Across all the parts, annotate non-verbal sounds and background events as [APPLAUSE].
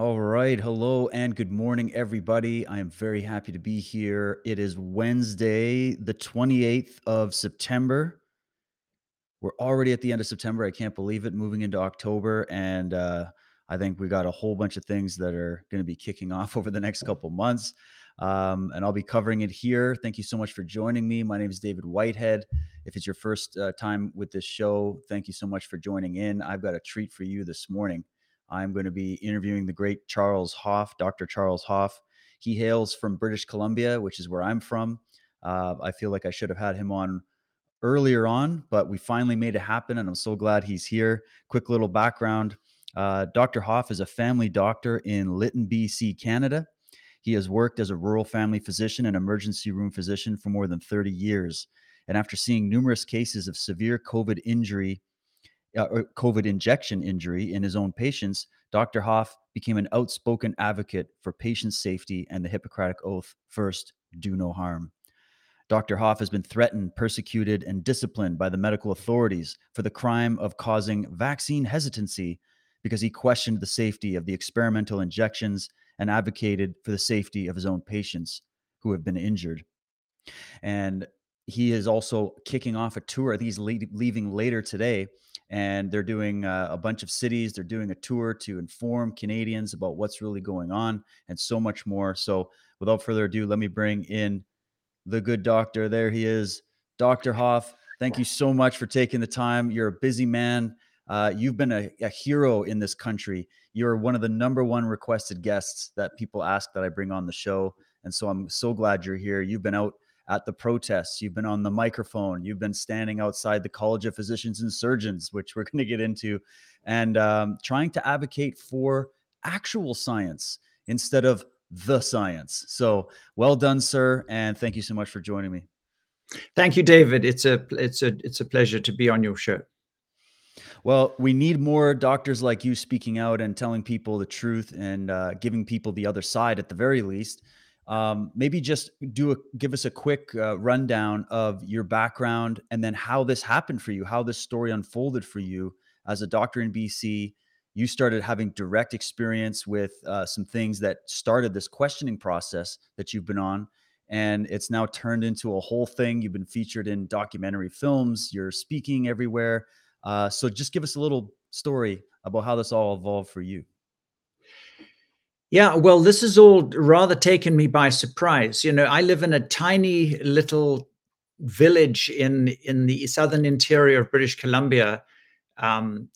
All right. Hello and good morning, everybody. I am very happy to be here. It is Wednesday, the 28th of September. We're already at the end of September. I can't believe it. Moving into October. And uh, I think we got a whole bunch of things that are going to be kicking [LAUGHS] off over the next couple months. Um, and I'll be covering it here. Thank you so much for joining me. My name is David Whitehead. If it's your first uh, time with this show, thank you so much for joining in. I've got a treat for you this morning. I'm going to be interviewing the great Charles Hoffe, Dr. Charles Hoffe. He hails from British Columbia, which is where I'm from. Uh, I feel like I should have had him on earlier on, but we finally made it happen, and I'm so glad he's here. Quick little background uh, Dr. Hoffe is a family doctor in Lytton, BC, Canada. He has worked as a rural family physician and emergency room physician for more than 30 years. And after seeing numerous cases of severe COVID injury uh, COVID injection injury in his own patients, Dr. Hoffe became an outspoken advocate for patient safety and the Hippocratic Oath first, do no harm. Dr. Hoffe has been threatened, persecuted, and disciplined by the medical authorities for the crime of causing vaccine hesitancy because he questioned the safety of the experimental injections and advocated for the safety of his own patients who have been injured. And he is also kicking off a tour. I think he's leaving later today and they're doing uh, a bunch of cities. They're doing a tour to inform Canadians about what's really going on and so much more. So, without further ado, let me bring in the good doctor. There he is, Dr. Hoffe. Thank you so much for taking the time. You're a busy man. Uh, you've been a, a hero in this country. You're one of the number one requested guests that people ask that I bring on the show. And so I'm so glad you're here. You've been out at the protests, you've been on the microphone, you've been standing outside the College of Physicians and Surgeons, which we're [LAUGHS] going to get into, and um, trying to advocate for actual science instead of the science. So well done, sir, and thank you so much for joining me. Thank you, David. It's a it's a it's a pleasure to be on your show. Well, we need more doctors like you speaking out and telling people the truth and uh, giving people the other side at the very least. Um, maybe just do a give us a quick uh, rundown of your background and then how this happened for you, how this story unfolded for you as a doctor in BC. You started having direct experience with uh, some things that started this questioning process that you've been on, and it's now turned into a whole thing. You've been featured in documentary films. You're speaking everywhere. Uh, so just give us a little story about how this all evolved for you. Yeah, well, this has all rather taken me by surprise. You know, I live in a tiny little village in in the southern interior of British Columbia um,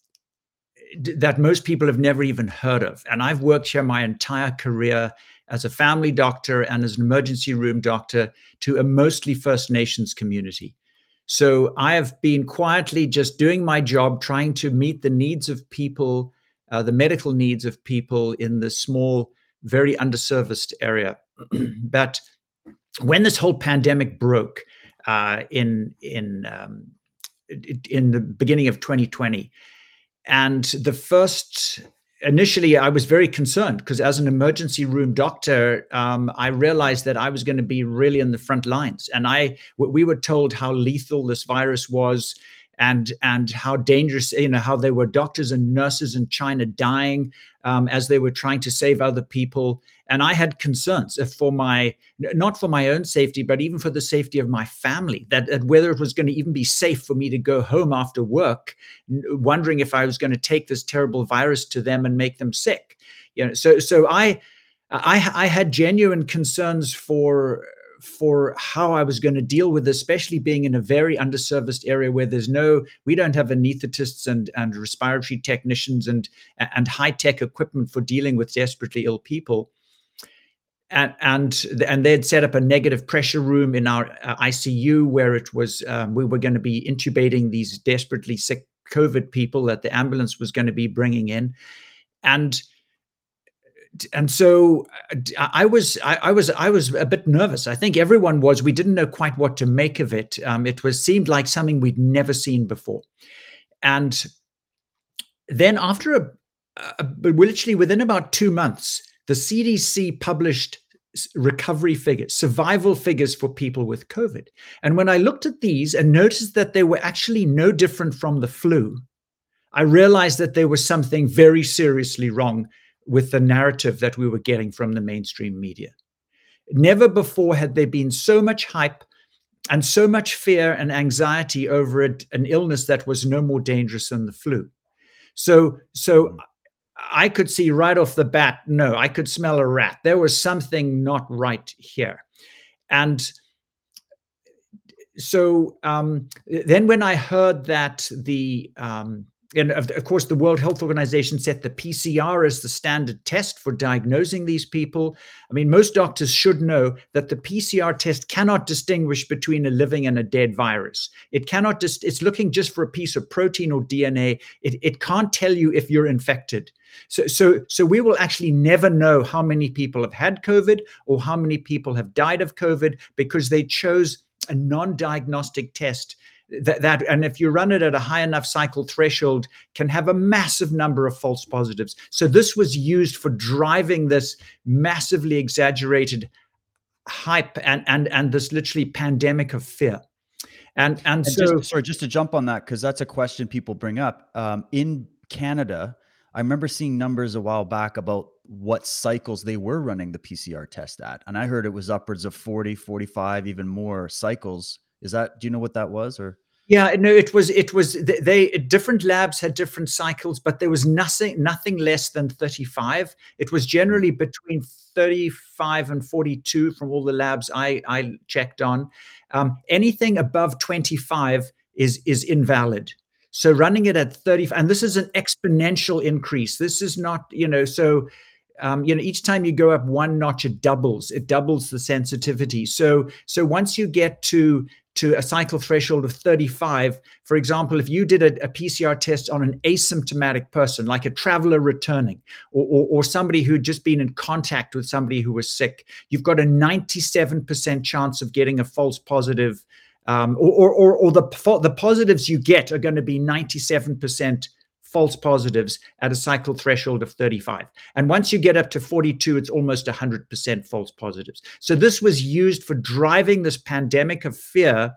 that most people have never even heard of, and I've worked here my entire career as a family doctor and as an emergency room doctor to a mostly First Nations community. So I have been quietly just doing my job, trying to meet the needs of people uh, the medical needs of people in this small, very underserviced area. [CLEARS THROAT] but when this whole pandemic broke uh, in in um, in the beginning of 2020, and the first initially I was very concerned because as an emergency room doctor, um, I realized that I was going to be really in the front lines, and I we were told how lethal this virus was and and how dangerous you know how there were doctors and nurses in China dying um, as they were trying to save other people. And I had concerns for my not for my own safety but even for the safety of my family that, that whether it was going to even be safe for me to go home after work wondering if I was going to take this terrible virus to them and make them sick. You know so so I I, I had genuine concerns for for how I was going to deal with, this, especially being in a very underserviced area where there's no, we don't have anesthetists and and respiratory technicians and and high tech equipment for dealing with desperately ill people. And, and and they'd set up a negative pressure room in our uh, ICU where it was um, we were going to be intubating these desperately sick COVID people that the ambulance was going to be bringing in, and and so uh, I was I, I, was I was a bit nervous. I think everyone was. We didn't know quite what to make of it. Um, it was seemed like something we'd never seen before, and then after a, a literally within about two months, the CDC published recovery figures, survival figures for people with COVID. And when I looked at these and noticed that they were actually no different from the flu, I realized that there was something very seriously wrong with the narrative that we were getting from the mainstream media. Never before had there been so much hype and so much fear and anxiety over it, an illness that was no more dangerous than the flu. So, so hmm. I could see right off the bat, no, I could smell a rat. There was something not right here. And so um, then when I heard that the um, and of, of, course, the World Health Organization set the PCR as the standard test for diagnosing these people. I mean, most doctors should know that the PCR test cannot distinguish between a living and a dead virus. It cannot just, it's looking just for a piece of protein or DNA. It, it can't tell you if you're infected. So, so, so we will actually never know how many people have had COVID or how many people have died of COVID because they chose a non-diagnostic test that, that and if you run it at a high enough cycle threshold can have a massive number of false positives. So this was used for driving this massively exaggerated hype and and and this literally pandemic of fear. And and, and so just, sorry just to jump on that because that's a question people bring up. Um, in canada i remember seeing numbers a while back about what cycles they were running the pcr test at and i heard it was upwards of 40 45 even more cycles is that do you know what that was or? Yeah, no, it was it was they different labs had different cycles, but there was nothing nothing less than 35. It was generally between 35 and 42 from all the labs I I checked on. Um, anything above 25 is is invalid. So running it at 30, and this is an exponential increase. This is not, you know, so um, you know, each time you go up one notch, it doubles. It doubles the sensitivity. So, so once you get to to a cycle threshold of 35. For example, if you did a, a PCR test on an asymptomatic person, like a traveler returning, or, or, or, somebody who'd just been in contact with somebody who was sick, you've got a 97% chance of getting a false positive, um, or, or, or, the, the positives you get are going to be 97% false positives at a cycle threshold of 35. And once you get up to 42, it's almost 100% false positives. So this was used for driving this pandemic of fear.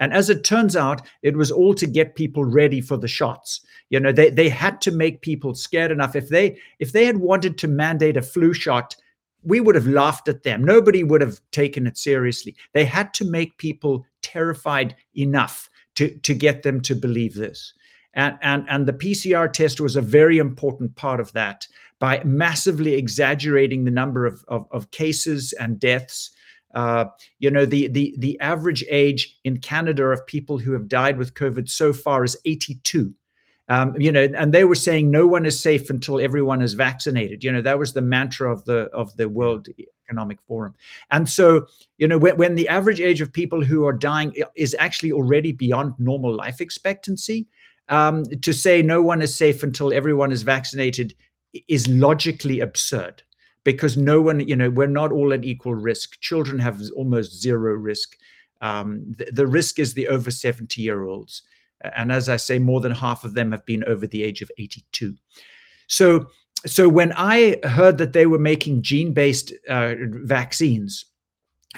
And as it turns out, it was all to get people ready for the shots. You know, they, they had to make people scared enough. If they if they had wanted to mandate a flu shot, we would have laughed at them. Nobody would have taken it seriously. They had to make people terrified enough to, to get them to believe this. And, and, and the PCR test was a very important part of that by massively exaggerating the number of, of, of cases and deaths. Uh, you know, the, the, the average age in Canada of people who have died with COVID so far is 82. Um, you know, and they were saying no one is safe until everyone is vaccinated. You know, that was the mantra of the of the World Economic Forum. And so, you know, when, when the average age of people who are dying is actually already beyond normal life expectancy, um, to say no one is safe until everyone is vaccinated is logically absurd because no one, you know, we're not all at equal risk. Children have almost zero risk. Um, the, the, risk is the over 70 year olds. And as I say, more than half of them have been over the age of 82. So, so when I heard that they were making gene based uh, vaccines,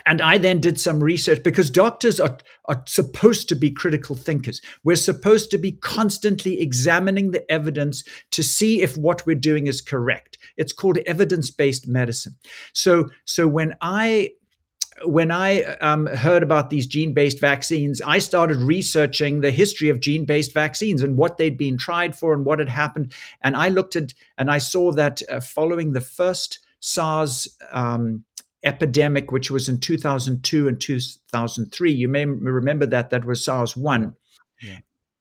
and I then did some research because doctors are, are supposed to be critical thinkers. We're supposed to be constantly examining the evidence to see if what we're doing is correct. It's called evidence-based medicine. So, so when I when I um, heard about these gene-based vaccines, I started researching the history of gene-based vaccines and what they'd been tried for and what had happened. And I looked at and I saw that uh, following the first SARS um, epidemic, which was in 2002 and 2003. You may remember that that was SARS one. Yeah.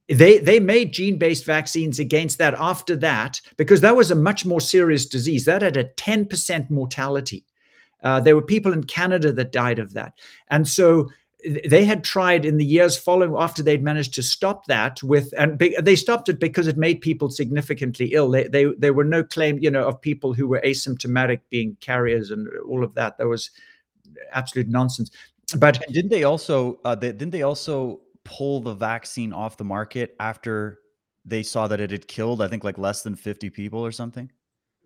They they made gene based vaccines against that after that because that was a much more serious disease. That had a 10% mortality. Uh, there were people in Canada that died of that, and so they had tried in the years following after they'd managed to stop that with and they stopped it because it made people significantly ill. They, they there were no claim you know of people who were asymptomatic being carriers and all of that. That was absolute nonsense. But and didn't they also uh, they, didn't they also pull the vaccine off the market after they saw that it had killed i think like less than 50 people or something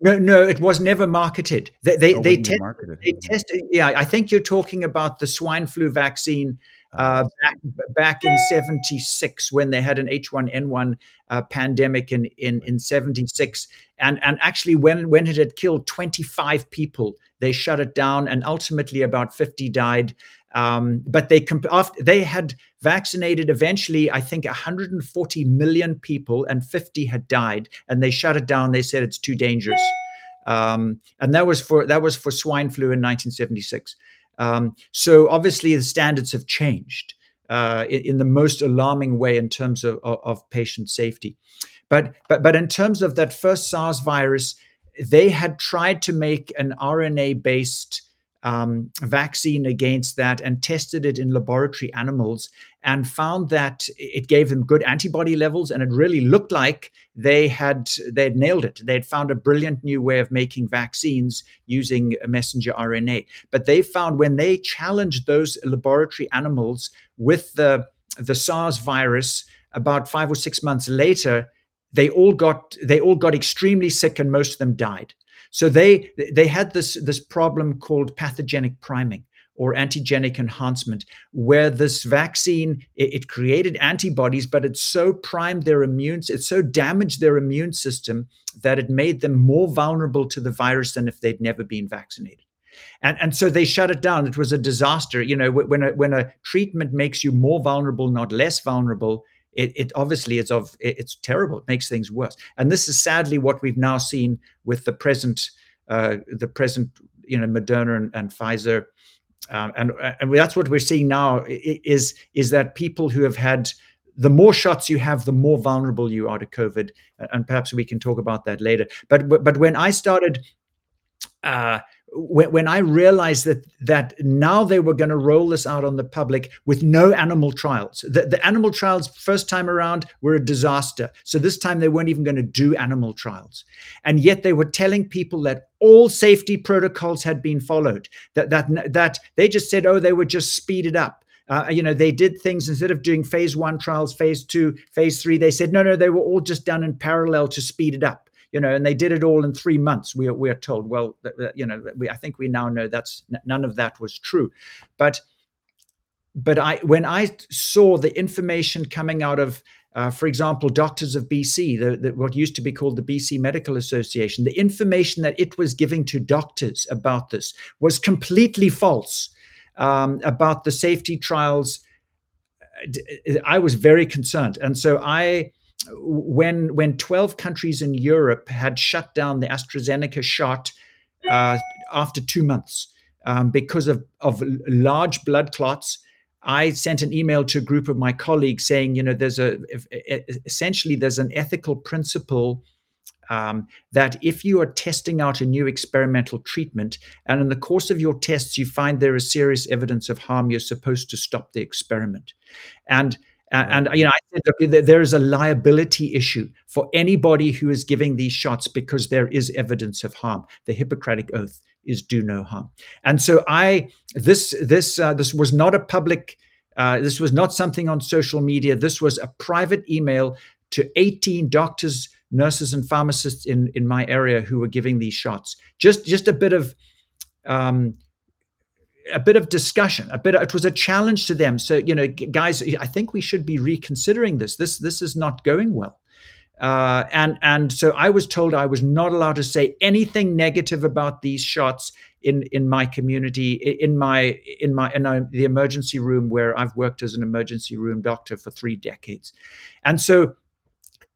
no, no, it was never marketed. They they, oh, they, te- they tested. Yeah, I think you're talking about the swine flu vaccine uh, back, back in 76 when they had an H1N1 uh, pandemic in, in, in 76. And, and actually, when, when it had killed 25 people, they shut it down, and ultimately about 50 died. Um, but they comp- after, they had vaccinated eventually, I think, 140 million people, and 50 had died, and they shut it down. They said it's too dangerous, um, and that was for that was for swine flu in 1976. Um, so obviously the standards have changed uh, in, in, the most alarming way in terms of, of, of, patient safety. But, but, but in terms of that first SARS virus, they had tried to make an RNA based um, vaccine against that and tested it in laboratory animals and found that it gave them good antibody levels and it really looked like they had they had nailed it. They had found a brilliant new way of making vaccines using messenger rna but they found when they challenged those laboratory animals with the the sars virus about 5 or 6 months later they all got they all got extremely sick and most of them died so they they had this this problem called pathogenic priming or antigenic enhancement, where this vaccine it, it, created antibodies, but it so primed their immune, it so damaged their immune system that it made them more vulnerable to the virus than if they'd never been vaccinated. And, and so they shut it down. It was a disaster. You know, when a, when a treatment makes you more vulnerable, not less vulnerable, it, it obviously is of it's terrible. It makes things worse. And this is sadly what we've now seen with the present uh, the present you know Moderna and, and Pfizer. Um, and and that's what we're seeing now is is that people who have had the more shots you have, the more vulnerable you are to COVID, and perhaps we can talk about that later. But but when I started uh, when, when I realized that that now they were going to roll this out on the public with no animal trials. The, the animal trials first time around were a disaster. So this time they weren't even going to do animal trials. And yet they were telling people that all safety protocols had been followed. That that that they just said, oh, they were just speeded up. Uh, you know, they did things instead of doing phase one trials, phase two, phase three. They said, no, no, they were all just done in parallel to speed it up you know, and they did it all in three months. We are, we are told. Well, you know, we, I think we now know that's none of that was true, but but I when I saw the information coming out of uh, for example, Doctors of BC, the, the, what used to be called the BC Medical Association, the information that it was giving to doctors about this was completely false um, about the safety trials. I was very concerned. And so I when when 12 countries in Europe had shut down the AstraZeneca shot uh, after two months um, because of, of large blood clots, I sent an email to a group of my colleagues saying, you know, there's a essentially there's an ethical principle um, that if you are testing out a new experimental treatment and in the course of your tests you find there is serious evidence of harm, you're supposed to stop the experiment. And and you know, I said, look, there is a liability issue for anybody who is giving these shots because there is evidence of harm. The Hippocratic Oath is do no harm. And so I, this, this, uh, this was not a public. Uh, this was not something on social media. This was a private email to 18 doctors, nurses, and pharmacists in in my area who were giving these shots. Just just a bit of um, a bit of discussion a bit of, it was a challenge to them. So you know guys i think we should be reconsidering this. This this is not going well. Uh, and and so i was told i was not allowed to say anything negative about these shots in in my community in my in my in the emergency room where i've worked as an emergency room doctor for three decades. And so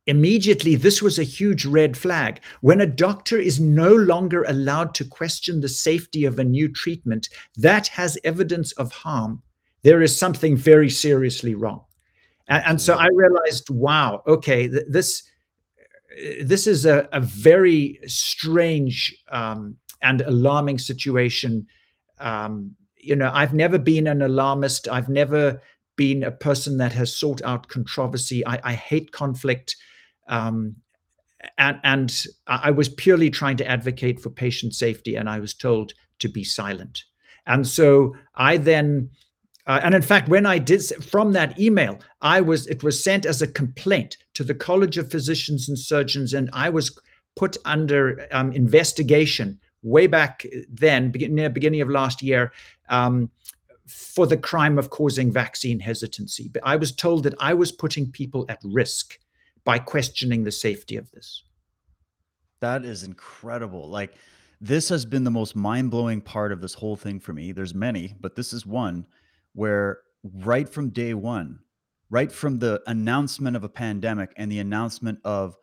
Immediately, this was a huge red flag. When a doctor is no longer allowed to question the safety of a new treatment that has evidence of harm, there is something very seriously wrong. And, and so I realized, wow, okay, th- this this is a, a very strange um, and alarming situation. Um, you know, I've never been an alarmist. I've never been a person that has sought out controversy. I, I hate conflict. Um, and, and I was purely trying to advocate for patient safety, and I was told to be silent. And so I then, uh, and in fact, when I did from that email, I was it was sent as a complaint to the College of Physicians and Surgeons, and I was put under um, investigation way back then, near beginning of last year, um, for the crime of causing vaccine hesitancy. But I was told that I was putting people at risk by questioning the safety of this. That is incredible. Like this has been the most mind-blowing part of this whole thing for me. There's many, but this is one where right from day 1, right from the announcement of a pandemic and the announcement of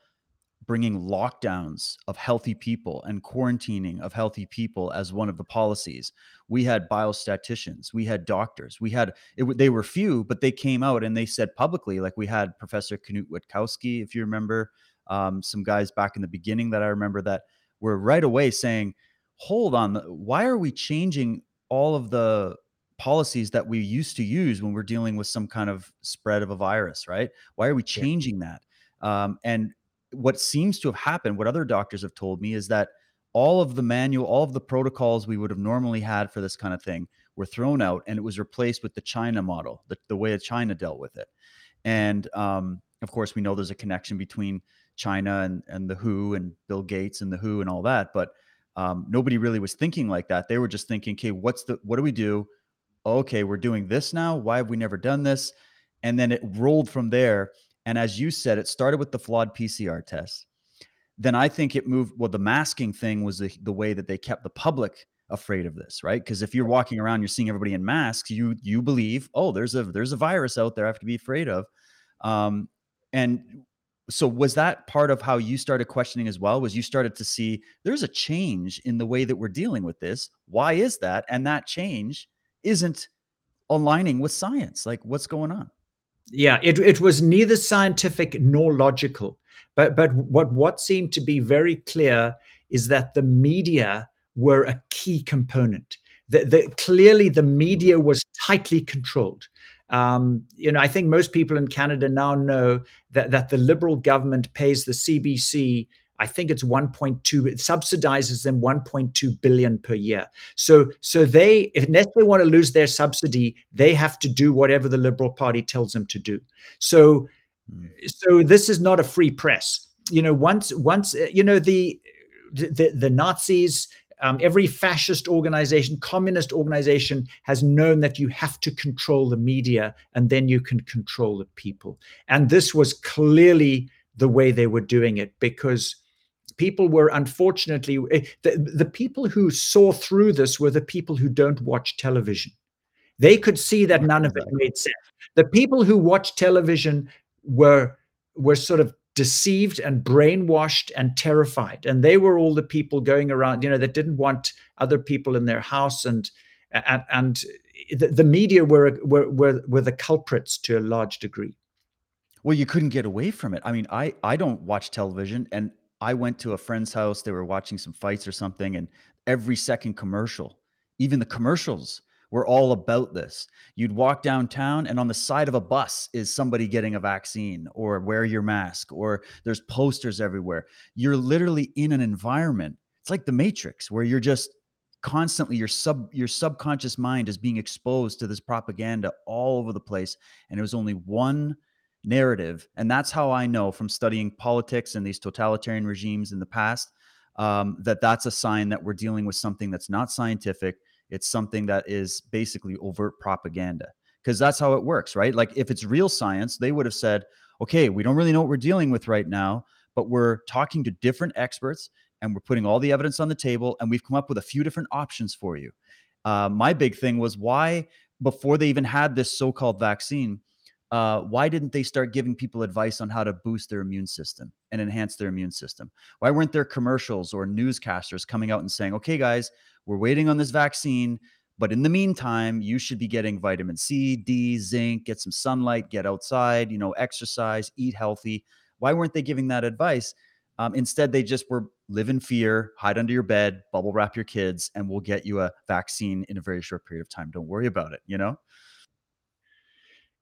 bringing lockdowns of healthy people and quarantining of healthy people as one of the policies. We had biostatisticians, we had doctors, we had it, they were few, but they came out and they said publicly, like we had Professor Knut Wittkowski, if you remember, um, some guys back in the beginning that I remember that were right away saying, "Hold on, why are we changing all of the policies that we used to use when we're dealing with some kind of spread of a virus, right? Why are we Yeah. changing that?" Um, and what seems to have happened, what other doctors have told me, is that all of the manual, all of the protocols we would have normally had for this kind of thing were thrown out, and it was replaced with the China model, the, the way China dealt with it. And um, of course, we know there's a connection between China and and the WHO and Bill Gates and the WHO and all that, but um, nobody really was thinking like that. They were just thinking, okay, what's the what do we do? Okay, we're doing this now. Why have we never done this? And then it rolled from there. And as you said, it started with the flawed PCR test. Then I think it moved. Well, the masking thing was the, the way that they kept the public afraid of this, right? Because if you're walking around, you're seeing everybody in masks, you you believe, oh, there's a there's a virus out there I have to be afraid of. Um, and so was that part of how you started questioning as well? Was you started to see there's a change in the way that we're dealing with this? Why is that? And that change isn't aligning with science. Like what's going on? Yeah, it, it was neither scientific nor logical. But but what what seemed to be very clear is that the media were a key component. The, the, clearly, the media was tightly controlled. Um, you know, I think most people in Canada now know that, that the Liberal government pays the CBC, I think it's 1.2, it subsidizes them 1.2 billion per year. So, so they, unless they want to lose their subsidy, they have to do whatever the Liberal Party tells them to do. So, mm. so this is not a free press. You know, once, once, you know, the, the, the Nazis, um, every fascist organization, communist organization has known that you have to control the media and then you can control the people. And this was clearly the way they were doing it because people were unfortunately, eh, the, the people who saw through this were the people who don't watch television. They could see that none of it made sense. The people who watch television were were sort of deceived and brainwashed and terrified and they were all the people going around you know that didn't want other people in their house and and, and the, the media were, were were were the culprits to a large degree well you couldn't get away from it i mean i i don't watch television and i went to a friend's house they were watching some fights or something and every second commercial even the commercials we're all about this. You'd walk downtown, and on the side of a bus is somebody getting a vaccine or wear your mask, or there's posters everywhere. You're literally in an environment. It's like the Matrix, where you're just constantly your sub your subconscious mind is being exposed to this propaganda all over the place and it was only one narrative and that's how i know from studying politics and these totalitarian regimes in the past um, that that's a sign that we're dealing with something that's not scientific it's something that is basically overt propaganda because that's how it works, right? Like if it's real science, they would have said, okay, we don't really know what we're dealing with right now, but we're talking to different experts and we're putting all the evidence on the table and we've come up with a few different options for you. Uh, my big thing was why, before they even had this so called vaccine, uh, why didn't they start giving people advice on how to boost their immune system and enhance their immune system? Why weren't there commercials or newscasters coming out and saying, okay, guys, we're waiting on this vaccine. But in the meantime, you should be getting vitamin C, D, zinc, get some sunlight, get outside, you know, exercise, eat healthy. Why weren't they giving that advice? Um, instead, they just were live in fear, hide under your bed, bubble wrap your kids, and we'll get you a vaccine in a very short period of time. Don't worry about it, you know?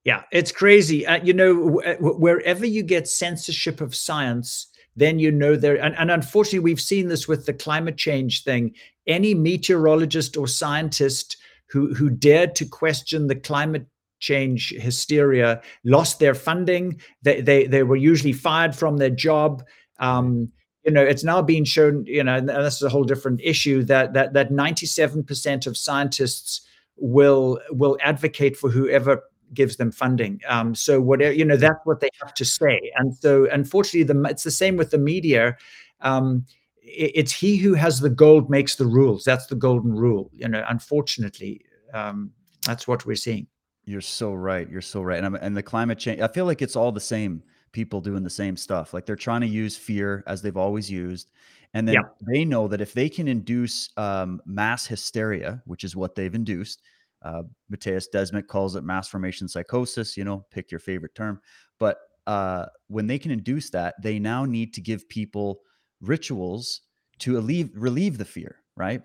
Yeah, it's crazy. Uh, you know, wherever you get censorship of science, then you know there and, and unfortunately we've seen this with the climate change thing. Any meteorologist or scientist who who dared to question the climate change hysteria lost their funding. They they, they were usually fired from their job. Um, you know it's now being shown you know and this is a whole different issue that that that 97% of scientists will will advocate for whoever gives them funding. Um, so whatever you know, that's what they have to say. And so, unfortunately, the it's the same with the media. Um, it, it's he who has the gold makes the rules. That's the golden rule. You know, unfortunately, um, that's what we're seeing. You're so right. You're so right. And I'm, and the climate change. I feel like it's all the same people doing the same stuff. Like they're trying to use fear as they've always used. And then Yeah. they know that if they can induce um, mass hysteria, which is what they've induced, uh, Mattias Desmet calls it mass formation psychosis, you know, pick your favorite term. But uh, when they can induce that, they now need to give people rituals to relieve, relieve the fear, right?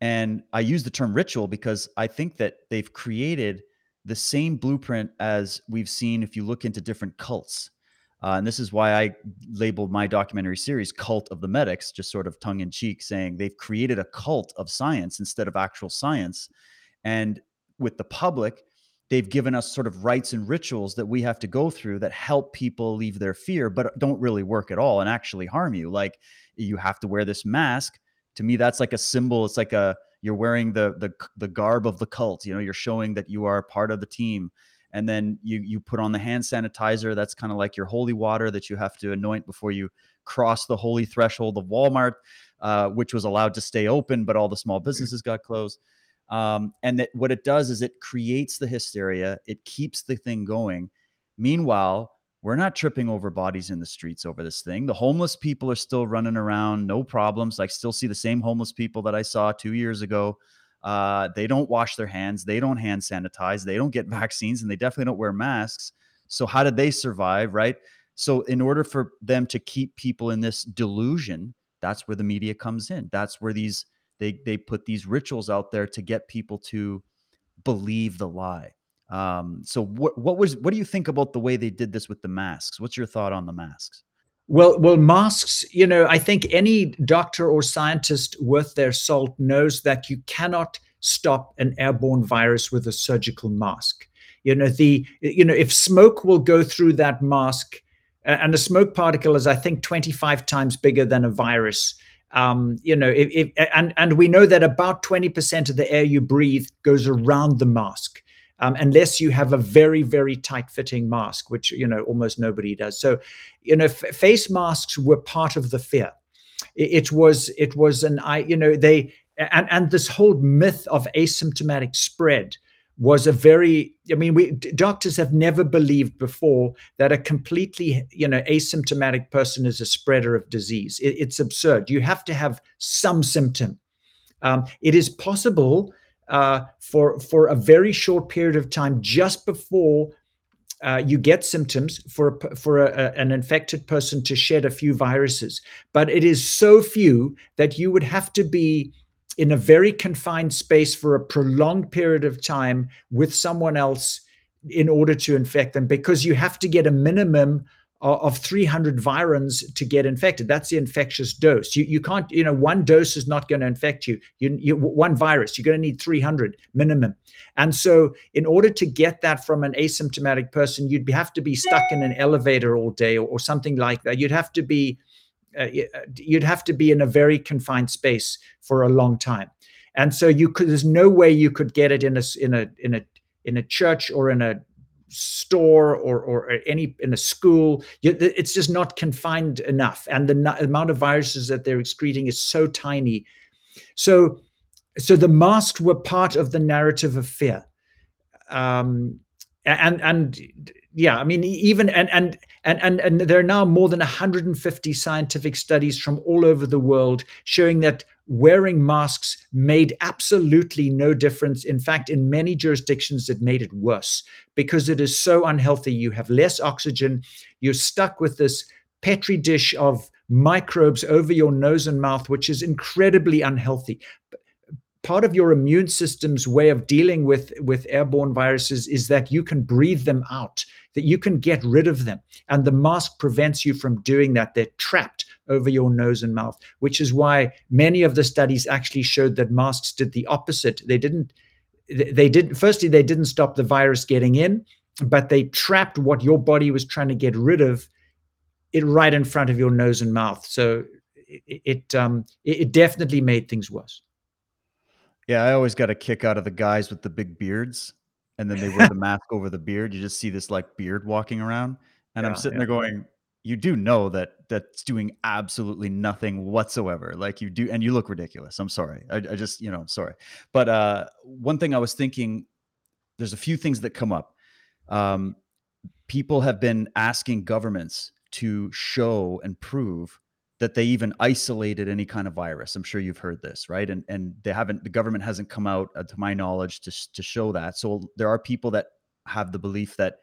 And I use the term ritual because I think that they've created the same blueprint as we've seen if you look into different cults. Uh, and this is why I labeled my documentary series Cult of the Medics, just sort of tongue in cheek, saying they've created a cult of science instead of actual science. And with the public, they've given us sort of rites and rituals that we have to go through that help people leave their fear, but don't really work at all and actually harm you. Like you have to wear this mask. To me, that's like a symbol. It's like a you're wearing the the the garb of the cult. You know, you're showing that you are part of the team. And then you you put on the hand sanitizer. That's kind of like your holy water that you have to anoint before you cross the holy threshold of Walmart, uh, which was allowed to stay open, but all the small businesses got closed. Um, and that what it does is it creates the hysteria. It keeps the thing going. Meanwhile, we're not tripping over bodies in the streets over this thing. The homeless people are still running around, no problems. I still see the same homeless people that I saw two years ago. Uh, they don't wash their hands, they don't hand sanitize, they don't get [LAUGHS] vaccines, and they definitely don't wear masks. So, how did they survive, right? So, in order for them to keep people in this delusion, that's where the media comes in. That's where these they they put these rituals out there to get people to believe the lie. Um, so what what was what do you think about the way they did this with the masks? What's your thought on the masks? Well, well, masks, you know, I think any doctor or scientist worth their salt knows that you cannot stop an airborne virus with a surgical mask. You know, the you know, if smoke will go through that mask, and a smoke particle is, I think, 25 times bigger than a virus. Um, you know, if, if, and and we know that about 20% of the air you breathe goes around the mask um, unless you have a very very tight fitting mask which you know almost nobody does. So you know f- face masks were part of the fear. It, it was it was an i you know they and and this whole myth of asymptomatic spread was a very i mean we doctors have never believed before that a completely you know asymptomatic person is a spreader of disease. It, it's absurd. You have to have some symptom. Um, it is possible uh, for for a very short period of time just before uh, you get symptoms for for a, a, an infected person to shed a few viruses, but it is so few that you would have to be in a very confined space for a prolonged period of time with someone else in order to infect them because you have to get a minimum of 300 virions to get infected. That's the infectious dose. You, you can't, you know, one dose is not going to infect you. you. You one virus, you're going to need 300 minimum. And so, in order to get that from an asymptomatic person, you'd have to be stuck in an elevator all day or, or something like that. You'd have to be, uh, uh you'd have to be in a very confined space for a long time. And so, you could. There's no way you could get it in a in a in a in a church or in a store or, or any in a school it's just not confined enough and the amount of viruses that they're excreting is so tiny so so the masks were part of the narrative of fear um and and yeah i mean even and and and and, and there are now more than 150 scientific studies from all over the world showing that wearing masks made absolutely no difference. In fact, in many jurisdictions, it made it worse because it is so unhealthy. You have less oxygen. You're stuck with this petri dish of microbes over your nose and mouth, which is incredibly unhealthy. Part of your immune system's way of dealing with, with airborne viruses is that you can breathe them out, that you can get rid of them. And the mask prevents you from doing that. They're trapped over your nose and mouth, which is why many of the studies actually showed that masks did the opposite. They didn't, they didn't, firstly, they didn't stop the virus getting in, but they trapped what your body was trying to get rid of it right in front of your nose and mouth. So it, it um, it definitely made things worse. Yeah, I always got a kick out of the guys with the big beards, and then they wear the [LAUGHS] mask over the beard. You just see this like beard walking around, and I'm sitting yeah. there going, "You do know that that's doing absolutely nothing whatsoever. Like you do, and you look ridiculous. I'm sorry. I, I just, you know, I'm sorry. But uh, one thing I was thinking, there's a few things that come up. Um, people have been asking governments to show and prove that they even isolated any kind of virus. I'm sure you've heard this, right? And and they haven't. The government hasn't come out, uh, to my knowledge, to to show that. So there are people that have the belief that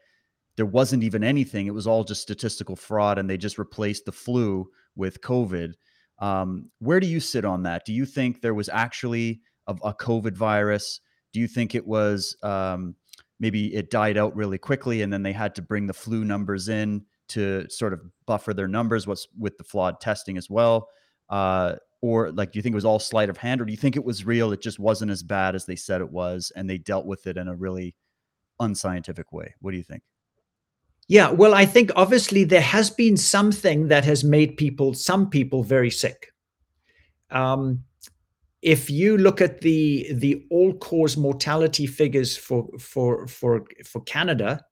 there wasn't even anything. It was all just statistical fraud, and they just replaced the flu with COVID. Um, where do you sit on that? Do you think there was actually a, a COVID virus? Do you think it was um, maybe it died out really quickly, and then they had to bring the flu numbers in to sort of buffer their numbers? What's with the flawed testing as well? Uh, or like, do you think it was all sleight of hand, or do you think it was real? It just wasn't as bad as they said it was, and they dealt with it in a really unscientific way. What do you think? Yeah, well, I think obviously there has been something that has made people, some people, very sick. Um, if you look at the the all cause mortality figures for for for for Canada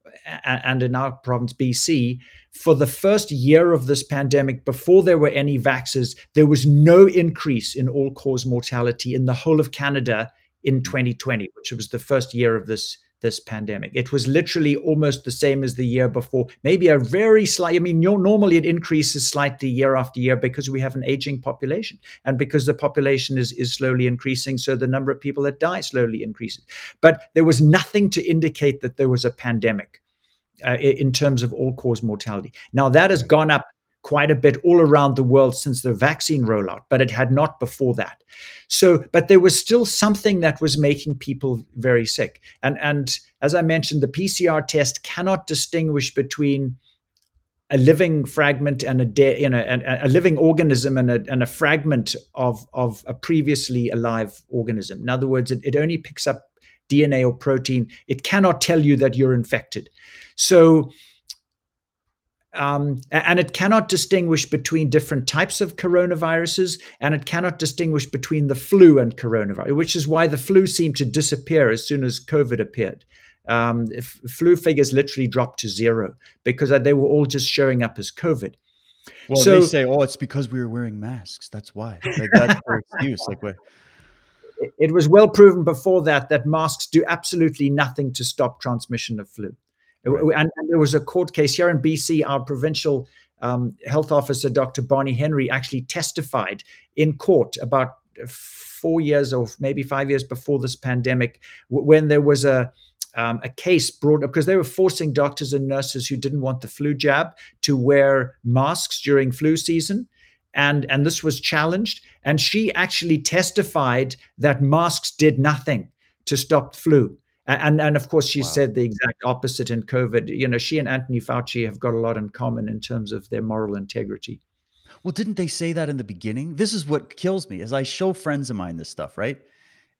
and in our province BC for the first year of this pandemic before there were any vaxes there was no increase in all cause mortality in the whole of Canada in 2020 which was the first year of this this pandemic. It was literally almost the same as the year before maybe a very slight i mean normally it increases slightly year after year because we have an aging population and because the population is, is slowly increasing so the number of people that die slowly increases. But there was nothing to indicate that there was a pandemic uh, in terms of all cause mortality. Now that has gone up quite a bit all around the world since the vaccine rollout but it had not before that so but there was still something that was making people very sick and and as i mentioned the pcr test cannot distinguish between a living fragment and a dead, you know, a, a living organism and a, and a fragment of of a previously alive organism. In other words, it, it only picks up DNA or protein. It cannot tell you that you're infected. So, um, and it cannot distinguish between different types of coronaviruses, and it cannot distinguish between the flu and coronavirus, which is why the flu seemed to disappear as soon as COVID appeared. Um, flu figures literally dropped to zero because they were all just showing up as COVID. Well, So- they say, "Oh, it's because we were wearing masks. That's why." Like that's their [LAUGHS] excuse. Like, what? It was well proven before that that masks do absolutely nothing to stop transmission of flu. Right. And, and there was a court case here in BC. Our provincial um, health officer, Dr. Bonnie Henry, actually testified in court about four years or maybe five years before this pandemic, when there was a um, a case brought up because they were forcing doctors and nurses who didn't want the flu jab to wear masks during flu season, and and this was challenged. And she actually testified that masks did nothing to stop flu. And, and of course, she Wow. said the exact opposite in COVID. You know, she and Anthony Fauci have got a lot in common in terms of their moral integrity. Well, didn't they say that in the beginning? This is what kills me. Is I show friends of mine this stuff, right?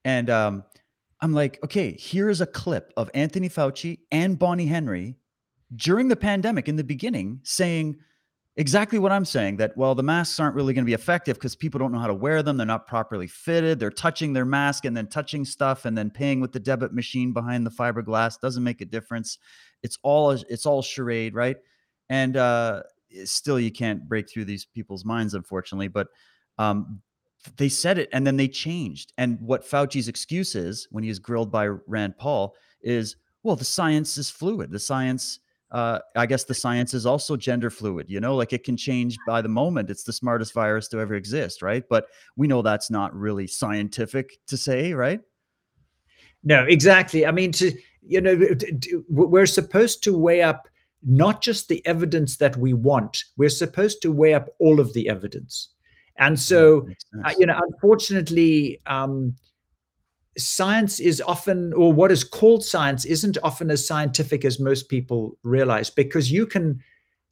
And um, I'm like, okay, here is a clip of Anthony Fauci and Bonnie Henry during the pandemic in the beginning saying exactly what I'm saying that, well, the masks aren't really going to be effective because people don't know how to wear them. They're not properly fitted. They're touching their mask and then touching stuff and then paying with the debit machine behind the fiberglass doesn't make a difference. It's all it's all charade, right? And uh, still, you can't break through these people's minds, unfortunately. But um, they said it and then they changed. And what Fauci's excuse is when he was grilled by Rand Paul is, well, the science is fluid. The science uh, I guess the science is also gender fluid, you know, like it can change by the moment. It's the smartest virus to ever exist, right? But we know that's not really scientific to say, right? No, exactly. I mean, to you know, we're supposed to weigh up not just the evidence that we want. We're supposed to weigh up all of the evidence. And so, uh, you know, unfortunately, um, science is often, or what is called science, isn't often as scientific as most people realize, because you can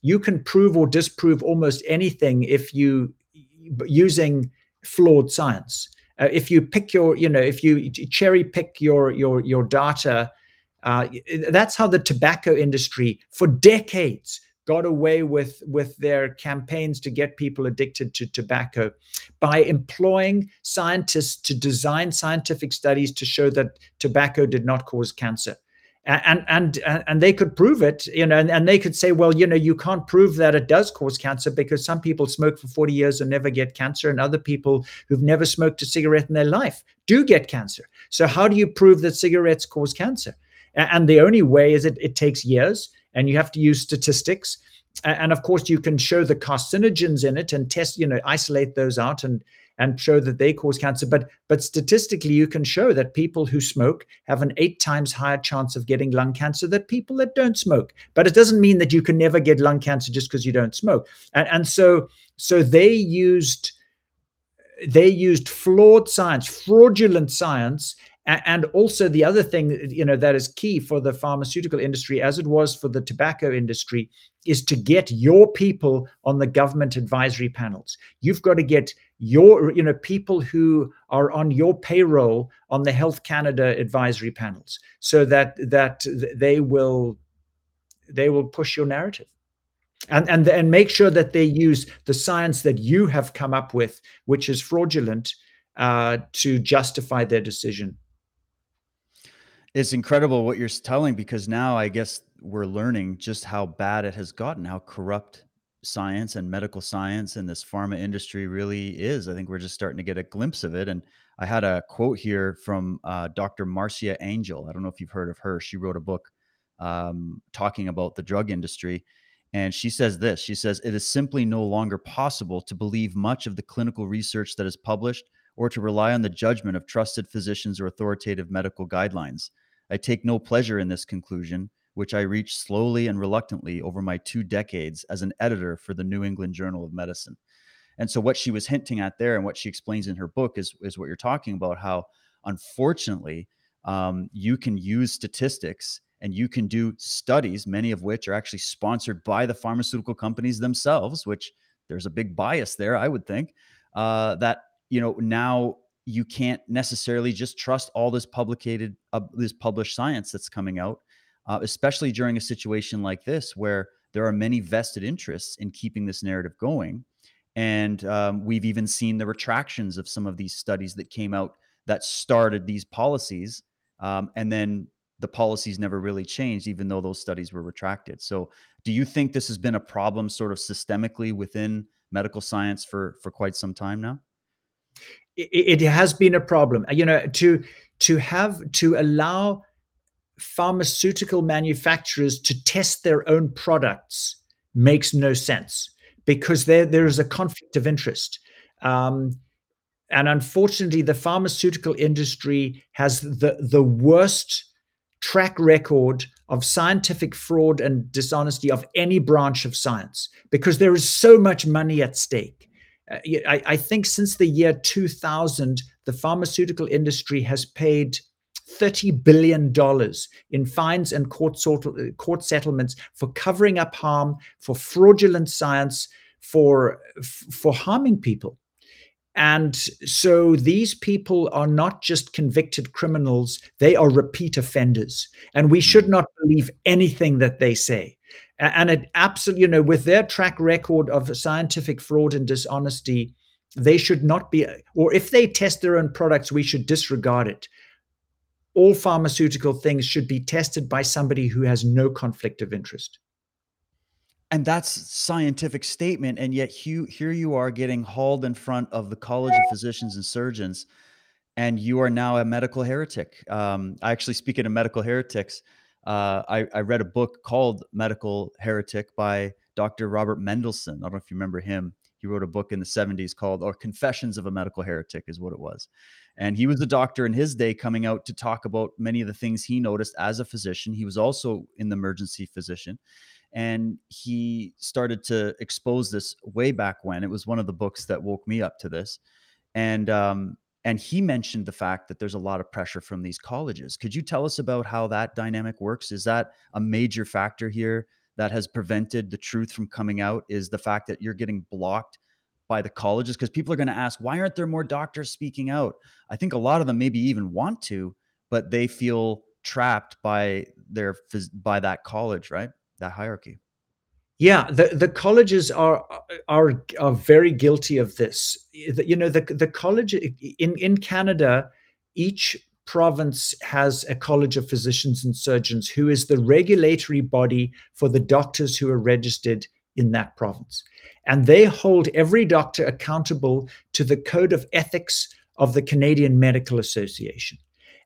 you can prove or disprove almost anything if you using flawed science. Uh, if you pick your, you know, if you cherry pick your your your data, uh, that's how the tobacco industry for decades got away with with their campaigns to get people addicted to tobacco by employing scientists to design scientific studies to show that tobacco did not cause cancer. And and and they could prove it you know and, and they could say well you know you can't prove that it does cause cancer because some people smoke for 40 years and never get cancer and other people who've never smoked a cigarette in their life do get cancer. So how do you prove that cigarettes cause cancer? And the only way is it, it takes years and you have to use statistics. And of course you can show the carcinogens in it and test you know isolate those out and and show that they cause cancer. But but statistically you can show that people who smoke have an 8 times higher chance of getting lung cancer than people that don't smoke. But it doesn't mean that you can never get lung cancer just because you don't smoke. And and so so they used they used flawed science fraudulent science and also the other thing you know that is key for the pharmaceutical industry as it was for the tobacco industry is to get your people on the government advisory panels. You've got to get your you know people who are on your payroll on the health canada advisory panels so that that they will they will push your narrative. And and and make sure that they use the science that you have come up with which is fraudulent uh, to justify their decision it's incredible what you're telling because now I guess we're learning just how bad it has gotten, how corrupt science and medical science and this pharma industry really is. I think we're just starting to get a glimpse of it. And I had a quote here from uh, Dr. Marcia Angell. I don't know if you've heard of her. She wrote a book um, talking about the drug industry. And she says this She says, It is simply no longer possible to believe much of the clinical research that is published or to rely on the judgment of trusted physicians or authoritative medical guidelines. I take no pleasure in this conclusion, which I reached slowly and reluctantly over my two decades as an editor for the New England Journal of Medicine. And so, what she was hinting at there, and what she explains in her book, is is what you're talking about. How, unfortunately, um, you can use statistics and you can do studies, many of which are actually sponsored by the pharmaceutical companies themselves. Which there's a big bias there, I would think. Uh, that you know now you can't necessarily just trust all this publicated uh, this published science that's coming out uh, especially during a situation like this where there are many vested interests in keeping this narrative going. And um, we've even seen the retractions of some of these studies that came out that started these policies um, and then the policies never really changed even though those studies were retracted. So do you think this has been a problem sort of systemically within medical science for for quite some time now it, it has been a problem. You know, to to have to allow pharmaceutical manufacturers to test their own products makes no sense because there there is a conflict of interest. Um, and unfortunately, the pharmaceutical industry has the the worst track record of scientific fraud and dishonesty of any branch of science because there is so much money at stake. Uh, I, I think since the year 2000, the pharmaceutical industry has paid $30 billion in fines and court, sort, court settlements for covering up harm, for fraudulent science, for, for harming people. And so these people are not just convicted criminals, they are repeat offenders. And we should not believe anything that they say and it absolutely you know with their track record of scientific fraud and dishonesty they should not be or if they test their own products we should disregard it. All pharmaceutical things should be tested by somebody who has no conflict of interest. And that's scientific statement and yet here you are getting hauled in front of the college of physicians and surgeons and you are now a medical heretic. Um, i actually speak speaking of medical heretics uh, I, I, read a book called Medical Heretic by Dr. Robert Mendelsohn. I don't know if you remember him. He wrote a book in the 70s called, or Confessions of a Medical Heretic, is what it was. And he was a doctor in his day coming out to talk about many of the things he noticed as a physician. He was also in the emergency physician. And he started to expose this way back when. It was one of the books that woke me up to this. And um, and he mentioned the fact that there's a lot of pressure from these colleges. Could you tell us about how that dynamic works? Is that a major factor here that has prevented the truth from coming out? Is the fact that you're getting blocked by the colleges? Because people are going to ask, why aren't there more doctors speaking out? I think a lot of them maybe even want to, but they feel trapped by their by that college, right? That hierarchy. Yeah, the, the colleges are are are very guilty of this. You know, the the college in in Canada, each province has a college of physicians and surgeons who is the regulatory body for the doctors who are registered in that province. And they hold every doctor accountable to the code of ethics of the Canadian Medical Association.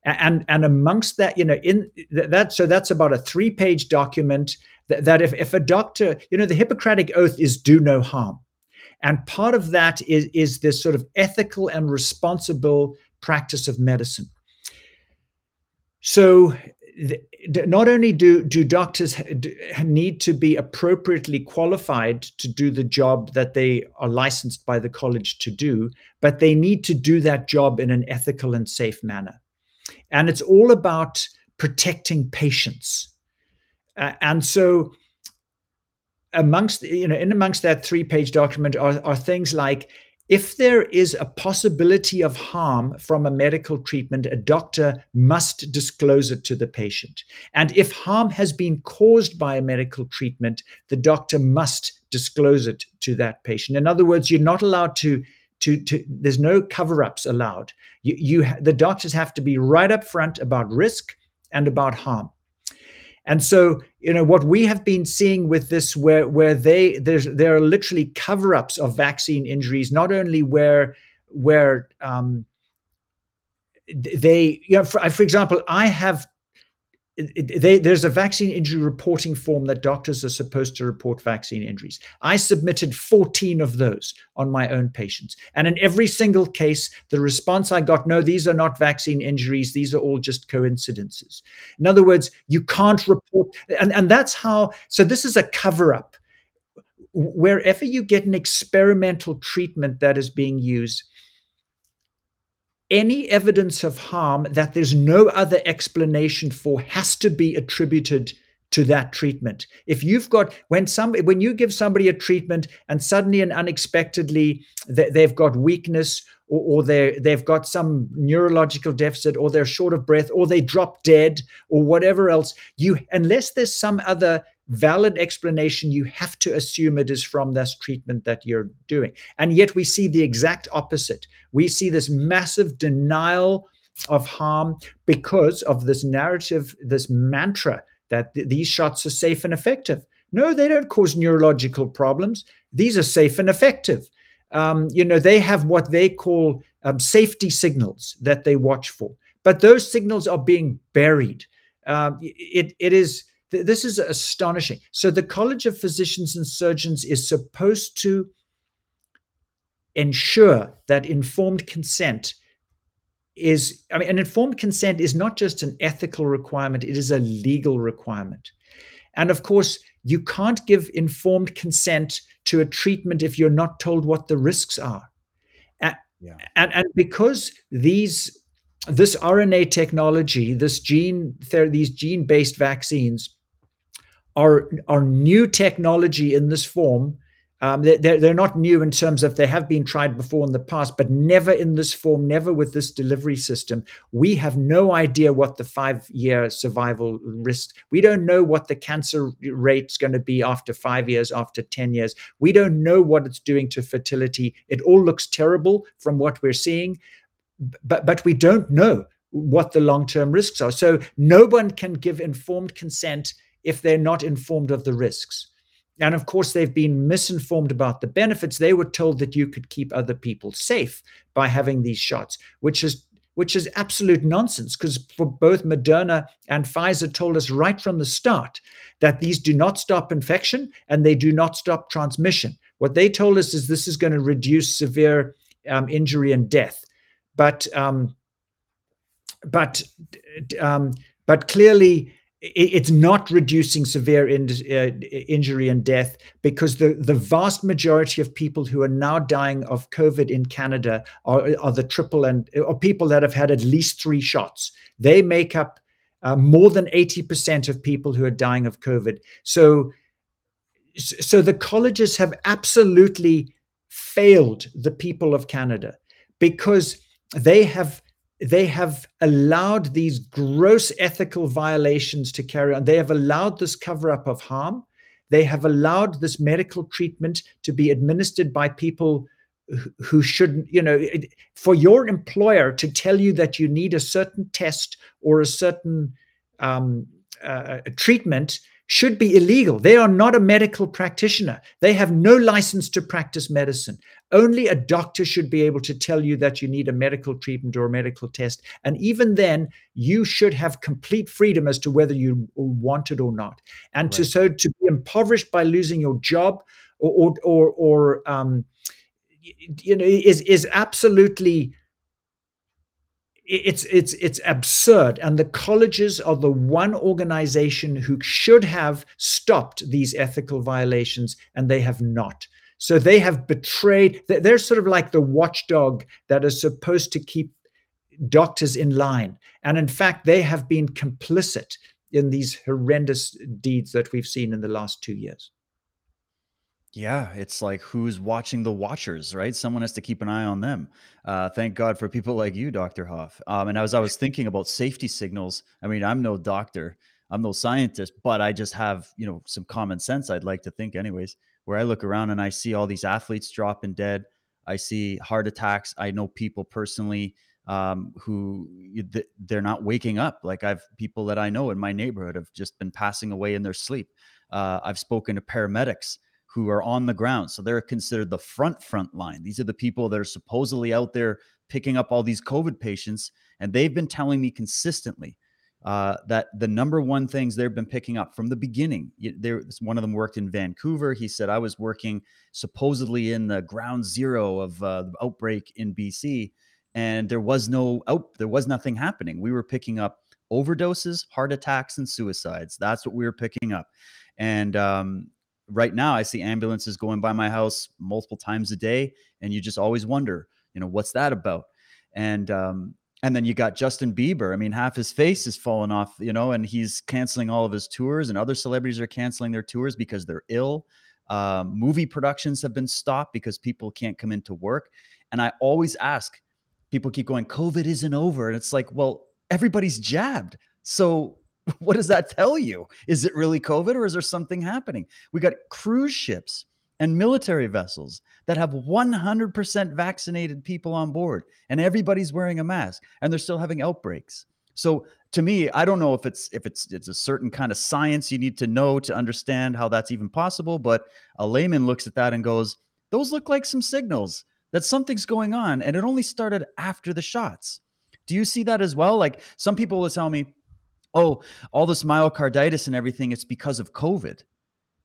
And, and amongst that, you know, in that, so that's about a three page document that, that if, if a doctor, you know, the Hippocratic Oath is do no harm. And part of that is, is this sort of ethical and responsible practice of medicine. So not only do, do doctors need to be appropriately qualified to do the job that they are licensed by the college to do, but they need to do that job in an ethical and safe manner. And it's all about protecting patients. Uh, and so amongst you know in amongst that three page document are, are things like if there is a possibility of harm from a medical treatment, a doctor must disclose it to the patient. And if harm has been caused by a medical treatment, the doctor must disclose it to that patient. In other words, you're not allowed to to, to there's no cover-ups allowed. You, you the doctors have to be right up front about risk and about harm. And so, you know, what we have been seeing with this, where where they there's there are literally cover-ups of vaccine injuries, not only where where um, they, you know, for, for example, I have they, there's a vaccine injury reporting form that doctors are supposed to report vaccine injuries. I submitted 14 of those on my own patients. And in every single case, the response I got no, these are not vaccine injuries. These are all just coincidences. In other words, you can't report. And, and that's how, so this is a cover up. Wherever you get an experimental treatment that is being used, any evidence of harm that there's no other explanation for has to be attributed to that treatment. If you've got when some when you give somebody a treatment and suddenly and unexpectedly they, have got weakness or, or they they've got some neurological deficit or they're short of breath or they drop dead or whatever else, you unless there's some other valid explanation, you have to assume it is from this treatment that you're doing. And yet we see the exact opposite. We see this massive denial of harm because of this narrative, this mantra that th- these shots are safe and effective. No, they don't cause neurological problems. These are safe and effective. Um, you know, they have what they call um, safety signals that they watch for, but those signals are being buried. Um, it, it is this is astonishing. So, the College of Physicians and Surgeons is supposed to ensure that informed consent is, I mean, an informed consent is not just an ethical requirement, it is a legal requirement. And of course, you can't give informed consent to a treatment if you're not told what the risks are. And, yeah. and, and because these this RNA technology, this gene, ther- these gene-based vaccines are are new technology in this form. Um, they're, they're not new in terms of they have been tried before in the past, but never in this form, never with this delivery system. We have no idea what the five year survival risk. We don't know what the cancer rate's going to be after five years, after 10 years. We don't know what it's doing to fertility. It all looks terrible from what we're seeing, but, but we don't know what the long term risks are. So no one can give informed consent if they're not informed of the risks. And of course, they've been misinformed about the benefits. They were told that you could keep other people safe by having these shots, which is which is absolute nonsense because for both Moderna and Pfizer told us right from the start that these do not stop infection and they do not stop transmission. What they told us is this is going to reduce severe um, injury and death, but um, but um, but clearly it's not reducing severe in, uh, injury and death because the, the vast majority of people who are now dying of COVID in Canada are, are the triple and or people that have had at least three shots. They make up uh, more than 80% of people who are dying of COVID. So, so the colleges have absolutely failed the people of Canada because they have they have allowed these gross ethical violations to carry on. They have allowed this cover up of harm. they have allowed this medical treatment to be administered by people who shouldn't, you know, for your employer to tell you that you need a certain test or a certain um, uh, treatment should be illegal. They are not a medical practitioner. They have no license to practice medicine. Only a doctor should be able to tell you that you need a medical treatment or a medical test. And even then, you should have complete freedom as to whether you want it or not. And right. to so to be impoverished by losing your job or or or, or um, you know is is absolutely it's it's it's absurd and the colleges are the one organization who should have stopped these ethical violations and they have not so they have betrayed they're sort of like the watchdog that is supposed to keep doctors in line and in fact they have been complicit in these horrendous deeds that we've seen in the last 2 years yeah, it's like who's watching the watchers, right? Someone has to keep an eye on them. Uh, thank God for people like you, Dr. Hoffe. Um, and as I was thinking about safety signals, I mean, I'm no doctor, I'm no scientist, but I just have, you know, some common sense. I'd like to think, anyways, where I look around and I see all these athletes dropping dead. I see heart attacks. I know people personally um, who they're not waking up. Like I've people that I know in my neighborhood have just been passing away in their sleep. Uh, I've spoken to paramedics who are on the ground. So they're considered the front front line. These are the people that are supposedly out there picking up all these COVID patients, and they've been telling me consistently uh, that the number one things they've been picking up from the beginning. There, one of them worked in Vancouver. He said I was working supposedly in the ground zero of uh, the outbreak in BC, and there was no out. There was nothing happening. We were picking up overdoses, heart attacks, and suicides. That's what we were picking up. And um, right now I see ambulances going by my house multiple times a day, and you just always wonder, you know, what's that about? And um, and then you got Justin Bieber. I mean, half his face is falling off, you know, and he's canceling all of his tours, and other celebrities are canceling their tours because they're ill. Um, movie productions have been stopped because people can't come into work. And I always ask, people keep going, COVID isn't over. And it's like, well, everybody's jabbed. So [LAUGHS] what does that tell you? Is it really COVID or is there something happening? We got cruise ships and military vessels that have 100% vaccinated people on board and everybody's wearing a mask and they're still having outbreaks. So to me, I don't know if it's if it's it's a certain kind of science you need to know to understand how that's even possible, but a layman looks at that and goes, "Those look like some signals that something's going on and it only started after the shots." Do you see that as well? Like some people will tell me, oh, all this myocarditis and everything, it's because of COVID.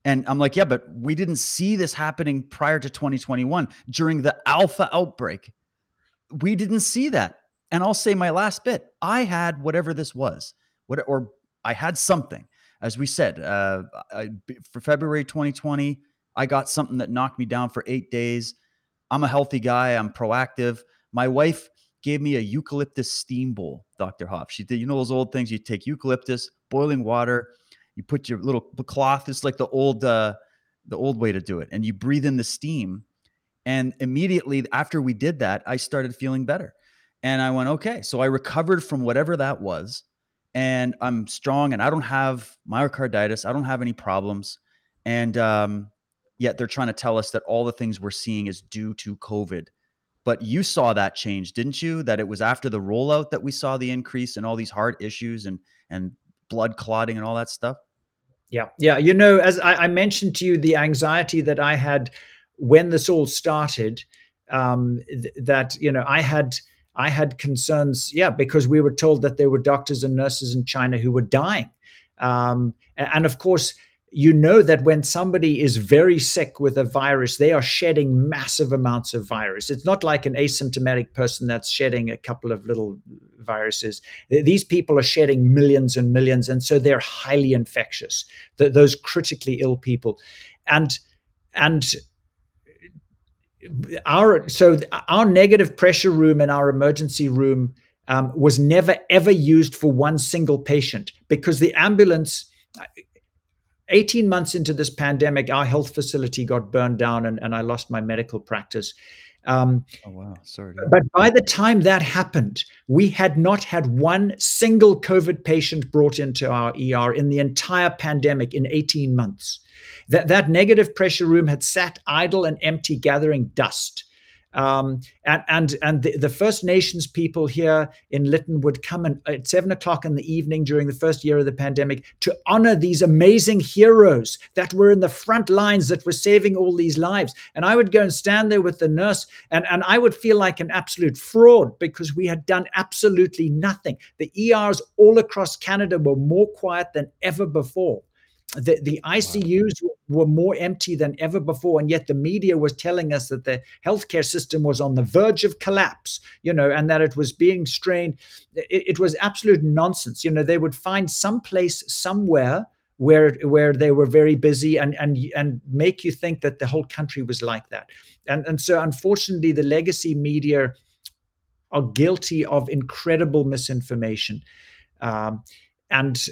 And I'm like, yeah, but we didn't see this happening prior to 2021 during the alpha outbreak. We didn't see that. And I'll say my last bit I had whatever this was, what, or I had something. As we said, uh, I, for February 2020, I got something that knocked me down for eight days. I'm a healthy guy, I'm proactive. My wife gave me a eucalyptus steam bowl, Dr. Hoffe. She did, you know, those old things you take eucalyptus, boiling water, you put your little cloth, it's like the old, uh, the old way to do it. And you breathe in the steam. And immediately after we did that, I started feeling better. And I went, okay. So I recovered from whatever that was. And I'm strong and I don't have myocarditis. I don't have any problems. And um, yet they're trying to tell us that all the things we're seeing is due to COVID but you saw that change, didn't you? That it was after the rollout that we saw the increase in all these heart issues and and blood clotting and all that stuff. Yeah, yeah. You know, as I, I mentioned to you, the anxiety that I had when this all started, um, th- that you know, I had I had concerns. Yeah, because we were told that there were doctors and nurses in China who were dying, um, and, and of course you know that when somebody is very sick with a virus, they are shedding massive amounts of virus. It's not like an asymptomatic person that's shedding a couple of little viruses. These people are shedding millions and millions, and so they're highly infectious. those critically ill people, and and our so our negative pressure room and our emergency room um, was never ever used for one single patient because the ambulance 18 months into this pandemic, our health facility got burned down and, and I lost my medical practice. Um, oh, wow. Sorry. But by the time that happened, we had not had one single COVID patient brought into our ER in the entire pandemic in 18 months. That, that negative pressure room had sat idle and empty, gathering dust. Um, and and and the, the, First Nations people here in Lytton would come at seven o'clock in the evening during the first year of the pandemic to honor these amazing heroes that were in the front lines that were saving all these lives. And I would go and stand there with the nurse, and, and I would feel like an absolute fraud because we had done absolutely nothing. The ERs all across Canada were more quiet than ever before. The, the ICUs wow. were more empty than ever before, and yet the media was telling us that the healthcare system was on the verge of collapse, you know, and that it was being strained. It, it was absolute nonsense. You know, they would find some place somewhere where where they were very busy and and and make you think that the whole country was like that. And and so unfortunately, the legacy media are guilty of incredible misinformation. Um, and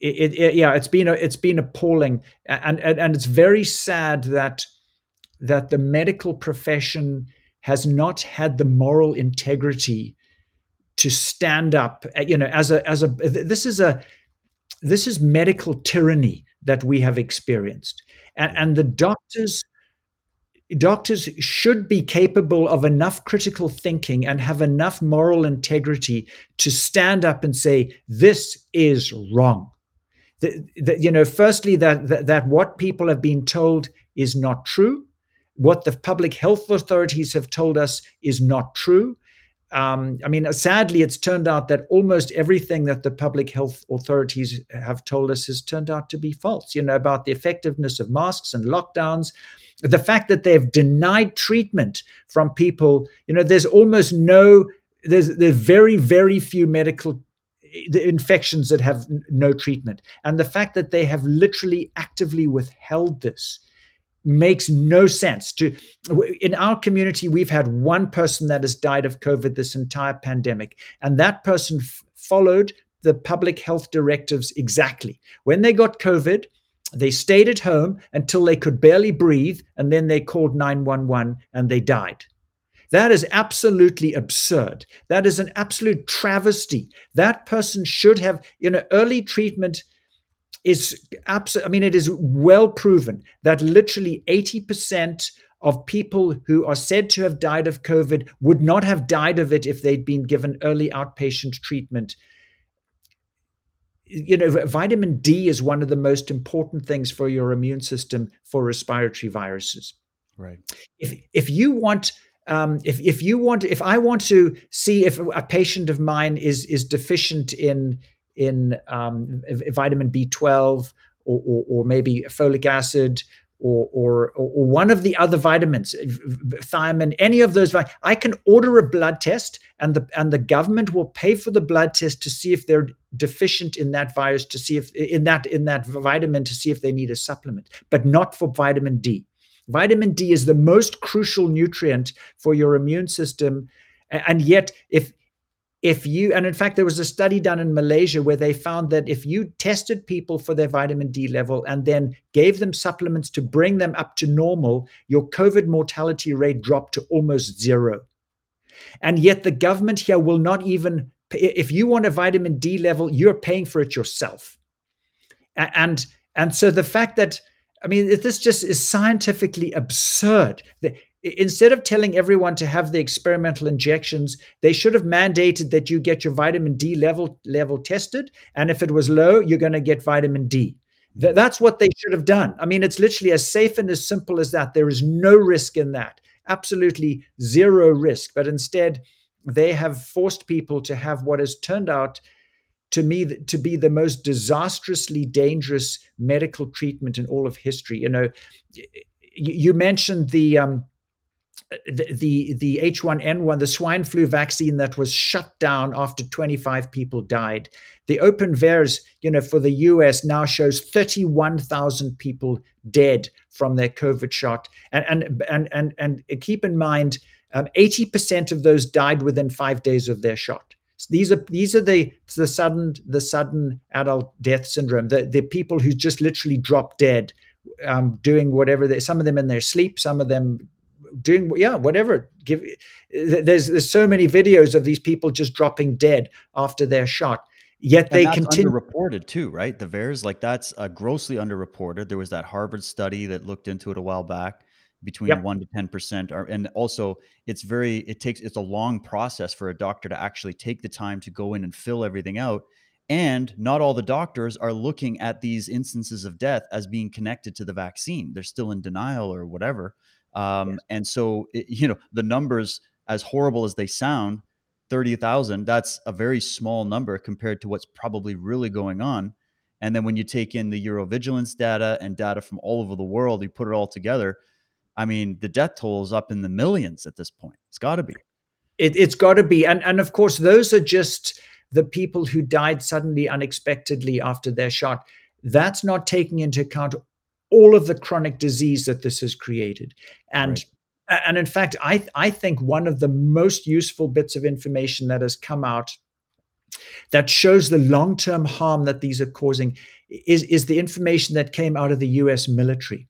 it, it, yeah, it's been a, it's been appalling, and, and and it's very sad that that the medical profession has not had the moral integrity to stand up. Uh, you know, as a as a this is a this is medical tyranny that we have experienced, and and the doctors doctors should be capable of enough critical thinking and have enough moral integrity to stand up and say this is wrong that, you know, firstly, that, that, that what people have been told is not true. What the public health authorities have told us is not true. Um, I mean, sadly, it's turned out that almost everything that the public health authorities have told us has turned out to be false, you know, about the effectiveness of masks and lockdowns. The fact that they've denied treatment from people, you know, there's almost no, there's, there's very, very few medical the infections that have no treatment. And the fact that they have literally actively withheld this makes no sense to in our community we've had one person that has died of covid this entire pandemic and that person f- followed the public health directives exactly when they got covid they stayed at home until they could barely breathe and then they called 911 and they died that is absolutely absurd. That is an absolute travesty. That person should have, you know, early treatment is absolutely, I mean, it is well proven that literally 80% of people who are said to have died of COVID would not have died of it if they'd been given early outpatient treatment. You know, vitamin D is one of the most important things for your immune system for respiratory viruses. Right. If if you want um, if if you want if I want to see if a patient of mine is is deficient in in um, vitamin B12 or, or, or, maybe folic acid or, or, or one of the other vitamins, thiamine, any of those, I can order a blood test, and the and the government will pay for the blood test to see if they're deficient in that virus, to see if in that in that vitamin, to see if they need a supplement, but not for vitamin D. Vitamin D is the most crucial nutrient for your immune system. And yet, if if you and in fact there was a study done in malaysia where they found that if you tested people for their vitamin d level and then gave them supplements to bring them up to normal your covid mortality rate dropped to almost zero and yet the government here will not even if you want a vitamin d level you're paying for it yourself and and so the fact that I mean, this just is scientifically absurd. The, instead of telling everyone to have the experimental injections, they should have mandated that you get your vitamin D level level tested, and if it was low, you're going to get vitamin D. Th- mm-hmm. that's what they should have done. I mean, it's literally as safe and as simple as that. There is no risk in that. Absolutely zero risk. But instead, they have forced people to have what has turned out to me to be the most disastrously dangerous medical treatment in all of history. You know, you mentioned the um, the, the the H1N1, the swine flu vaccine that was shut down after 25 people died. The Open VAERS, you know, for the US now shows 31,000 people dead from their COVID shot. And and and and, and keep in mind, um, 80% of those died within five days of their shot these are these are the the sudden the sudden adult death syndrome. The the people who just literally drop dead, um, doing whatever they. Some of them in their sleep. Some of them doing yeah whatever. Give there's there's so many videos of these people just dropping dead after their shot. Yet And they that's continue. underreported too, right? The VAERS, like that's uh, grossly underreported. There was that Harvard study that looked into it a while back between Yep. 1 to 10% are, and also it's very it takes it's a long process for a doctor to actually take the time to go in and fill everything out and not all the doctors are looking at these instances of death as being connected to the vaccine they're still in denial or whatever um, Yes. and so it, you know the numbers as horrible as they sound 30,000 that's a very small number compared to what's probably really going on and then when you take in the EudraVigilance data and data from all over the world you put it all together I mean, the death toll is up in the millions at this point. It's got to be. It, it's got to be, and and of course, those are just the people who died suddenly, unexpectedly after their shot. That's not taking into account all of the chronic disease that this has created, and. Right. And in fact, I, I think one of the most useful bits of information that has come out that shows the long-term harm that these are causing is, is the information that came out of the US military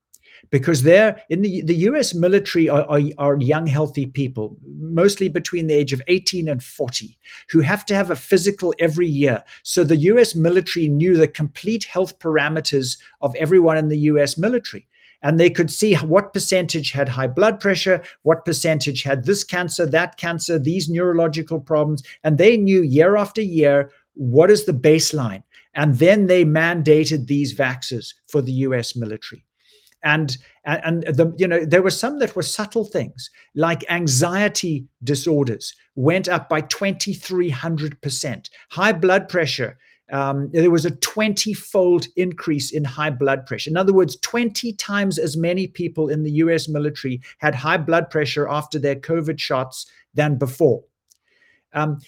because they're in the, the US military are, are, are, young, healthy people, mostly between the age of 18 and 40, who have to have a physical every year. So the US military knew the complete health parameters of everyone in the US military. And they could see what percentage had high blood pressure, what percentage had this cancer, that cancer, these neurological problems. And they knew year after year what is the baseline. And then they mandated these vaxes for the US military and and the you know there were some that were subtle things like anxiety disorders went up by 2300% high blood pressure um, there was a 20 fold increase in high blood pressure. In other words, 20 times as many people in the US military had high blood pressure after their COVID shots than before. Um,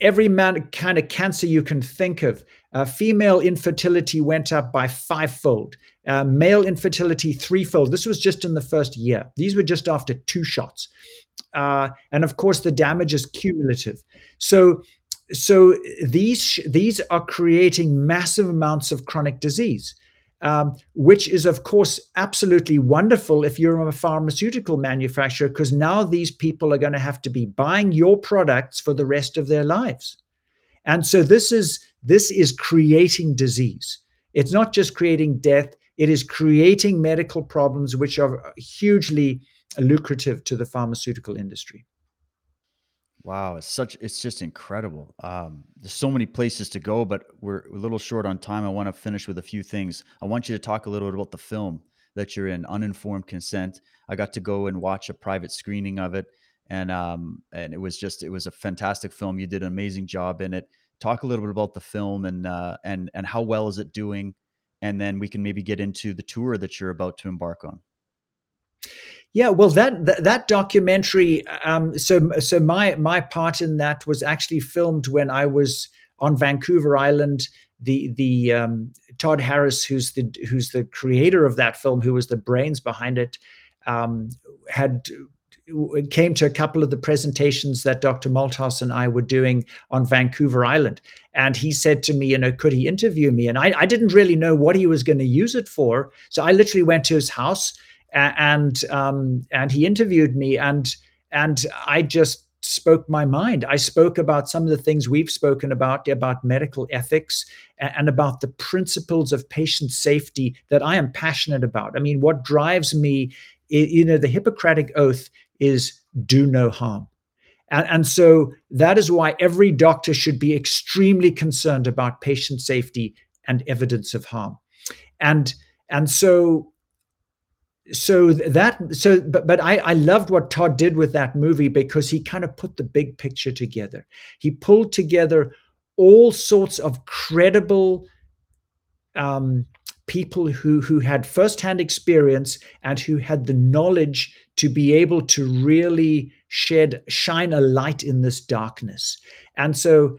every man, kind of cancer you can think of, uh, female infertility went up by fivefold, uh, male infertility threefold. This was just in the first year. These were just after two shots. Uh, and of course, the damage is cumulative. So, so these these are creating massive amounts of chronic disease, um, which is of course absolutely wonderful if you're a pharmaceutical manufacturer, because now these people are going to have to be buying your products for the rest of their lives. And so this is this is creating disease. It's not just creating death, it is creating medical problems which are hugely lucrative to the pharmaceutical industry. Wow, it's such it's just incredible. Um, there's so many places to go, but we're a little short on time. I want to finish with a few things. I want you to talk a little bit about the film that you're in, Uninformed Consent. I got to go and watch a private screening of it, and um, and it was just it was a fantastic film. You did an amazing job in it. Talk a little bit about the film and uh, and and how well is it doing, and then we can maybe get into the tour that you're about to embark on. Yeah, well, that that, that documentary. Um, so so my my part in that was actually filmed when I was on Vancouver Island. The the um, Todd Harris, who's the who's the creator of that film, who was the brains behind it, um, had came to a couple of the presentations that Dr. Malthouse and I were doing on Vancouver Island. And he said to me, you know, could he interview me? And I, I didn't really know what he was going to use it for. So I literally went to his house and um, and he interviewed me and and I just spoke my mind. I spoke about some of the things we've spoken about about medical ethics and about the principles of patient safety that I am passionate about. I mean, what drives me, you know, the Hippocratic oath is do no harm. And, and, so that is why every doctor should be extremely concerned about patient safety and evidence of harm. And and so so that so but but I, I loved what Todd did with that movie because he kind of put the big picture together. He pulled together all sorts of credible um, people who who had firsthand experience and who had the knowledge to be able to really shed shine a light in this darkness. And so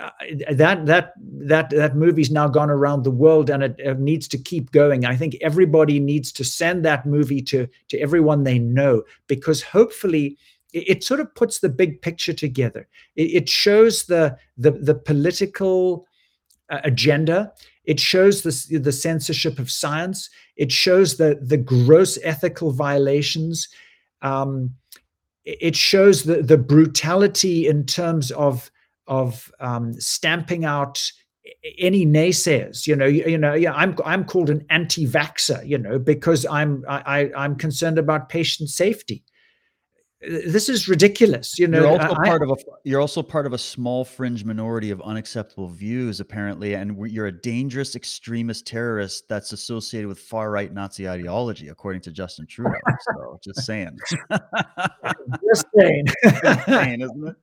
uh, that that that that movie's now gone around the world and it, it, needs to keep going. I think everybody needs to send that movie to to everyone they know because hopefully it, it sort of puts the big picture together. It, it shows the the the political uh, agenda it shows the, the censorship of science. It shows the, the gross ethical violations. Um, it shows the, the brutality in terms of, of um, stamping out any naysayers you know you, you, know yeah i'm i'm called an anti-vaxxer you know because i'm i i'm concerned about patient safety this is ridiculous you know you're also I, part of a you're also part of a small fringe minority of unacceptable views apparently and you're a dangerous extremist terrorist that's associated with far right nazi ideology according to justin trudeau. So just saying. [LAUGHS] Just saying, [LAUGHS] just saying isn't it?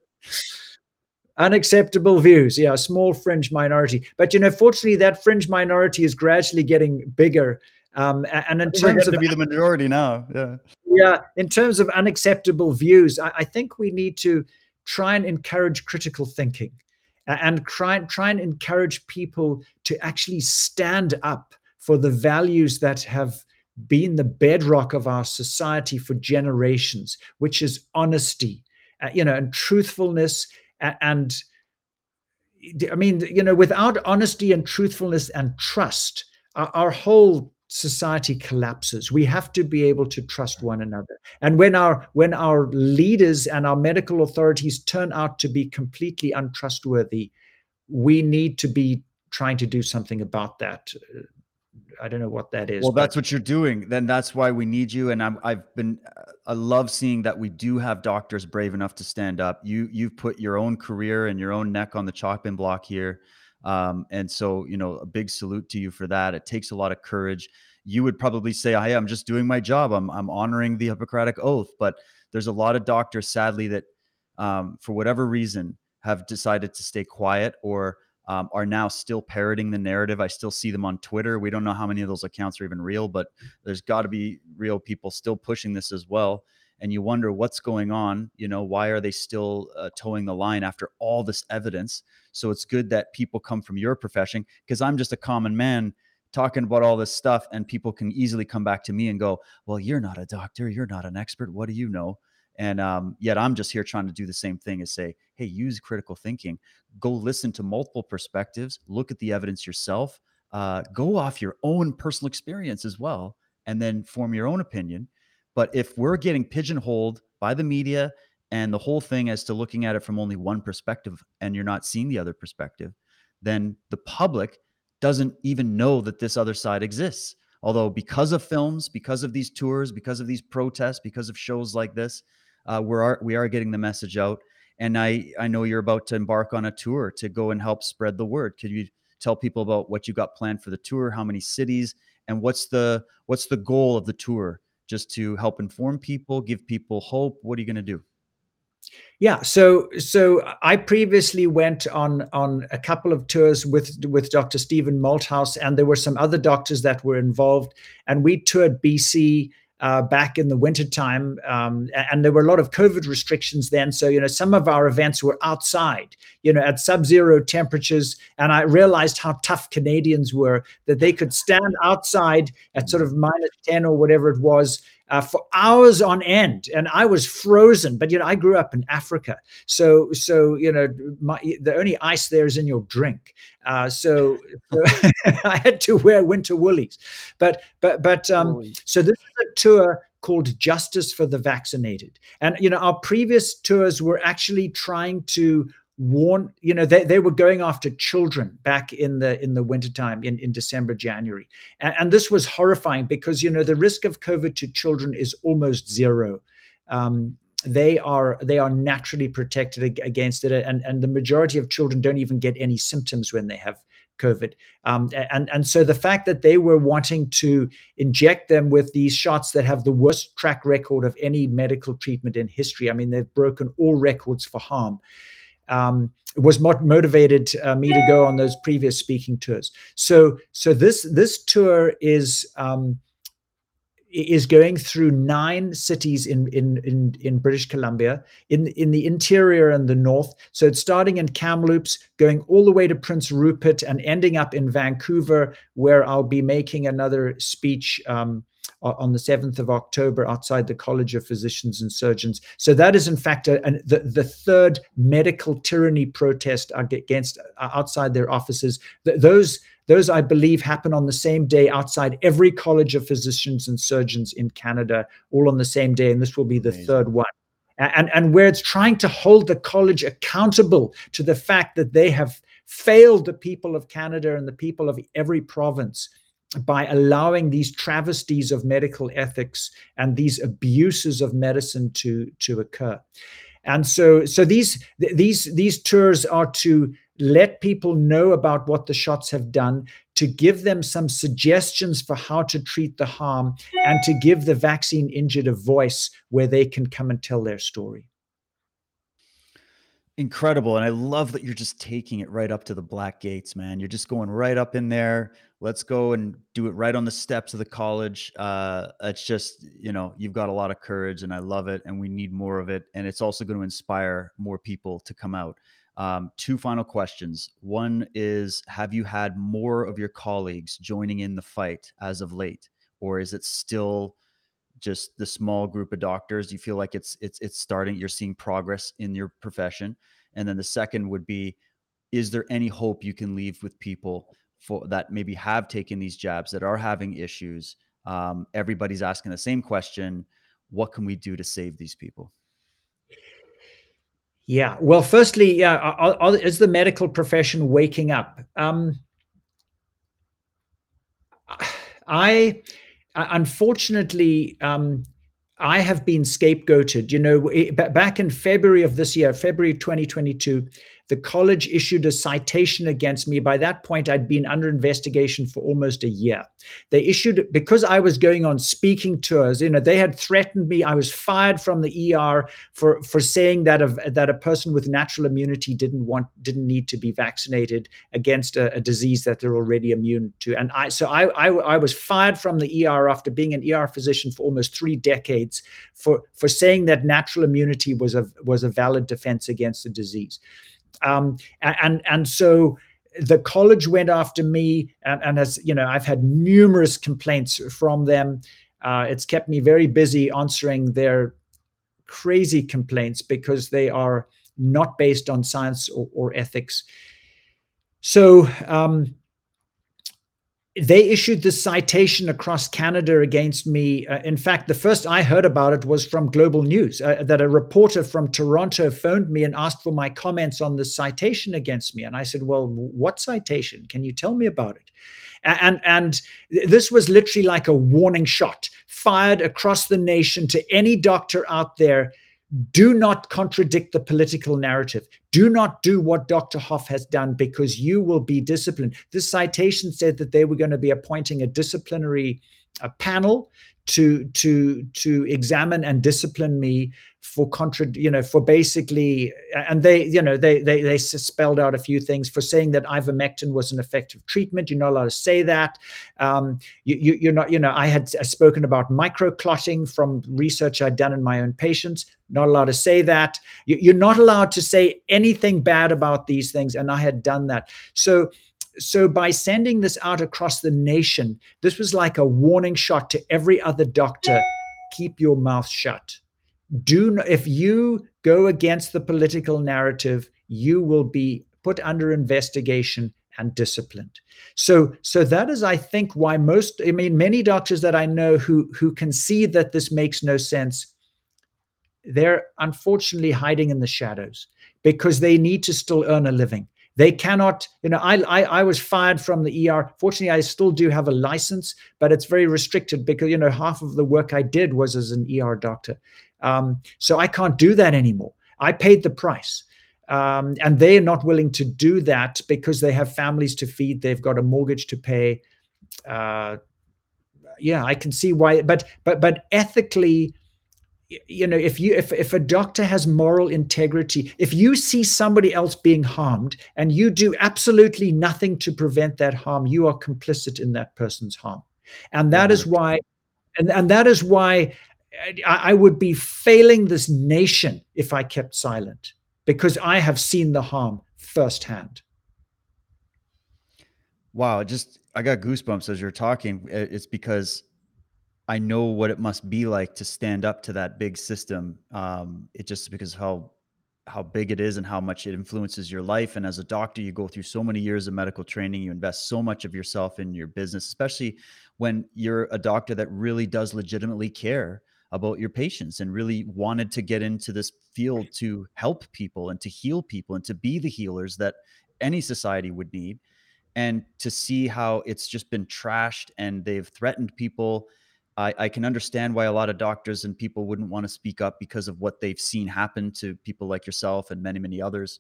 Unacceptable views yeah a small fringe minority. But you know fortunately that fringe minority is gradually getting bigger um, and in terms of to be the majority now, yeah, yeah, in terms of unacceptable views, I, I think we need to try and encourage critical thinking, and try try and encourage people to actually stand up for the values that have been the bedrock of our society for generations, which is honesty, uh, you know, and truthfulness, and I mean, you know, without honesty and truthfulness and trust, our, our whole society collapses we have to be able to trust one another. And when our when our leaders and our medical authorities turn out to be completely untrustworthy we need to be trying to do something about that. I don't know what that is well that's what you're doing. Then that's why we need you. And I'm, i've been i love seeing that we do have doctors brave enough to stand up. You you've put your own career and your own neck on the chopping block here um, and so, you know, a big salute to you for that. It takes a lot of courage. You would probably say, "Hey, I'm just doing my job. I'm I'm honoring the Hippocratic oath." But there's a lot of doctors, sadly, that um, for whatever reason have decided to stay quiet or um, are now still parroting the narrative. I still see them on Twitter. We don't know how many of those accounts are even real, but there's got to be real people still pushing this as well. And you wonder what's going on. You know, why are they still uh, toeing the line after all this evidence? So it's good that people come from your profession because I'm just a common man talking about all this stuff and people can easily come back to me and go, "Well, you're not a doctor, you're not an expert. What do you know?" And um, yet I'm just here trying to do the same thing as say, "Hey, use critical thinking. Go listen to multiple perspectives. Look at the evidence yourself. Uh, go off your own personal experience as well, and then form your own opinion." But if we're getting pigeonholed by the media and the whole thing as to looking at it from only one perspective and you're not seeing the other perspective, then the public doesn't even know that this other side exists. Although, because of films, because of these tours, because of these protests, because of shows like this, uh, we are we are getting the message out. And I I know you're about to embark on a tour to go and help spread the word. Could you tell people about what you got planned for the tour? How many cities? And what's the what's the goal of the tour? Just to help inform people, give people hope. What are you going to do? Yeah, so so I previously went on on a couple of tours with with Dr. Stephen Malthouse, and there were some other doctors that were involved, and we toured BC uh, back in the wintertime. Um, and there were a lot of COVID restrictions then. So, you know, some of our events were outside, you know, at sub zero temperatures. And I realized how tough Canadians were that they could stand outside at sort of minus 10 or whatever it was uh, for hours on end, and I was frozen. But you know, I grew up in Africa, so so you know, my, the only ice there is in your drink. Uh, so, so [LAUGHS] I had to wear winter woolies. But but but um, so this is a tour called Justice for the Vaccinated, and you know, our previous tours were actually trying to warn you know they, they were going after children back in the in the wintertime in, in december january. And, and this was horrifying because you know the risk of covid to children is almost zero. Um, they are they are naturally protected against it and and the majority of children don't even get any symptoms when they have covid. Um, and and so the fact that they were wanting to inject them with these shots that have the worst track record of any medical treatment in history i mean they've broken all records for harm um, was what motivated uh, me to go on those previous speaking tours. So, so this this tour is um, is going through nine cities in, in in in British Columbia, in in the interior and the north. So it's starting in Kamloops, going all the way to Prince Rupert, and ending up in Vancouver, where I'll be making another speech. Um, on the 7th of October outside the College of Physicians and Surgeons. So that is, in fact, a, a, the, the third medical tyranny protest against uh, outside their offices. Th- those those, I believe, happen on the same day outside every College of Physicians and Surgeons in Canada, all on the same day. And this will be the Amazing. third one. and, and where it's trying to hold the college accountable to the fact that they have failed the people of Canada and the people of every province by allowing these travesties of medical ethics and these abuses of medicine to, to occur. And so, so these these these tours are to let people know about what the shots have done, to give them some suggestions for how to treat the harm, and to give the vaccine injured a voice where they can come and tell their story. Incredible. And I love that you're just taking it right up to the black gates, man. You're just going right up in there. Let's go and do it right on the steps of the college. Uh, it's just, you know, you've got a lot of courage and I love it. And we need more of it. And it's also going to inspire more people to come out. Um, two final questions. One is Have you had more of your colleagues joining in the fight as of late? Or is it still just the small group of doctors do you feel like it's it's it's starting you're seeing progress in your profession and then the second would be is there any hope you can leave with people for that maybe have taken these jabs that are having issues um, everybody's asking the same question what can we do to save these people yeah well firstly yeah is the medical profession waking up um, i unfortunately, um, I have been scapegoated. You know, back in February of this year, February 2022, the college issued a citation against me. By that point, I'd been under investigation for almost a year. They issued because I was going on speaking tours. You know, they had threatened me. I was fired from the ER for for saying that a, that a person with natural immunity didn't want didn't need to be vaccinated against a, a disease that they're already immune to. And I so I, I I was fired from the ER after being an ER physician for almost three decades for for saying that natural immunity was a was a valid defense against the disease. Um, and and so the college went after me, and, and as you know, I've had numerous complaints from them. Uh, it's kept me very busy answering their crazy complaints because they are not based on science or, or ethics. So um, they issued this citation across Canada against me. Uh, in fact, the first I heard about it was from Global News, uh, that a reporter from Toronto phoned me and asked for my comments on the citation against me. And I said, Well, what citation? Can you tell me about it? And, and this was literally like a warning shot fired across the nation to any doctor out there do not contradict the political narrative. Do not do what Dr. Hoffe has done because you will be disciplined. This citation said that they were going to be appointing a disciplinary a panel to to to examine and discipline me for contra you know for basically and they you know they they they spelled out a few things for saying that ivermectin was an effective treatment. You're not allowed to say that. Um, you, you you're not you know i had spoken about microclotting from research i'd done in my own patients. Not allowed to say that. You, you're not allowed to say anything bad about these things and i had done that. So so by sending this out across the nation, this was like a warning shot to every other doctor keep your mouth shut. Do not, if you go against the political narrative, you will be put under investigation and disciplined. So so that is I think why most I mean many doctors that I know who who can see that this makes no sense they're unfortunately hiding in the shadows because they need to still earn a living. They cannot, you know, I, I, I was fired from the ER. Fortunately, I still do have a license, but it's very restricted because, you know, half of the work I did was as an ER doctor. Um, so I can't do that anymore. I paid the price. Um, and they're not willing to do that because they have families to feed, they've got a mortgage to pay. Uh, yeah, I can see why, but but but ethically, you know if you if, if a doctor has moral integrity if you see somebody else being harmed and you do absolutely nothing to prevent that harm you are complicit in that person's harm. And that is why and, and that is why I, I would be failing this nation if i kept silent because i have seen the harm firsthand. Wow just i got goosebumps as you're talking. It's because I know what it must be like to stand up to that big system. Um, it just because how how big it is and how much it influences your life. And as a doctor, you go through so many years of medical training. You invest so much of yourself in your business, especially when you're a doctor that really does legitimately care about your patients and really wanted to get into this field to help people and to heal people and to be the healers that any society would need and to see how it's just been trashed and they've threatened people I, I, can understand why a lot of doctors and people wouldn't want to speak up because of what they've seen happen to people like yourself and many many others.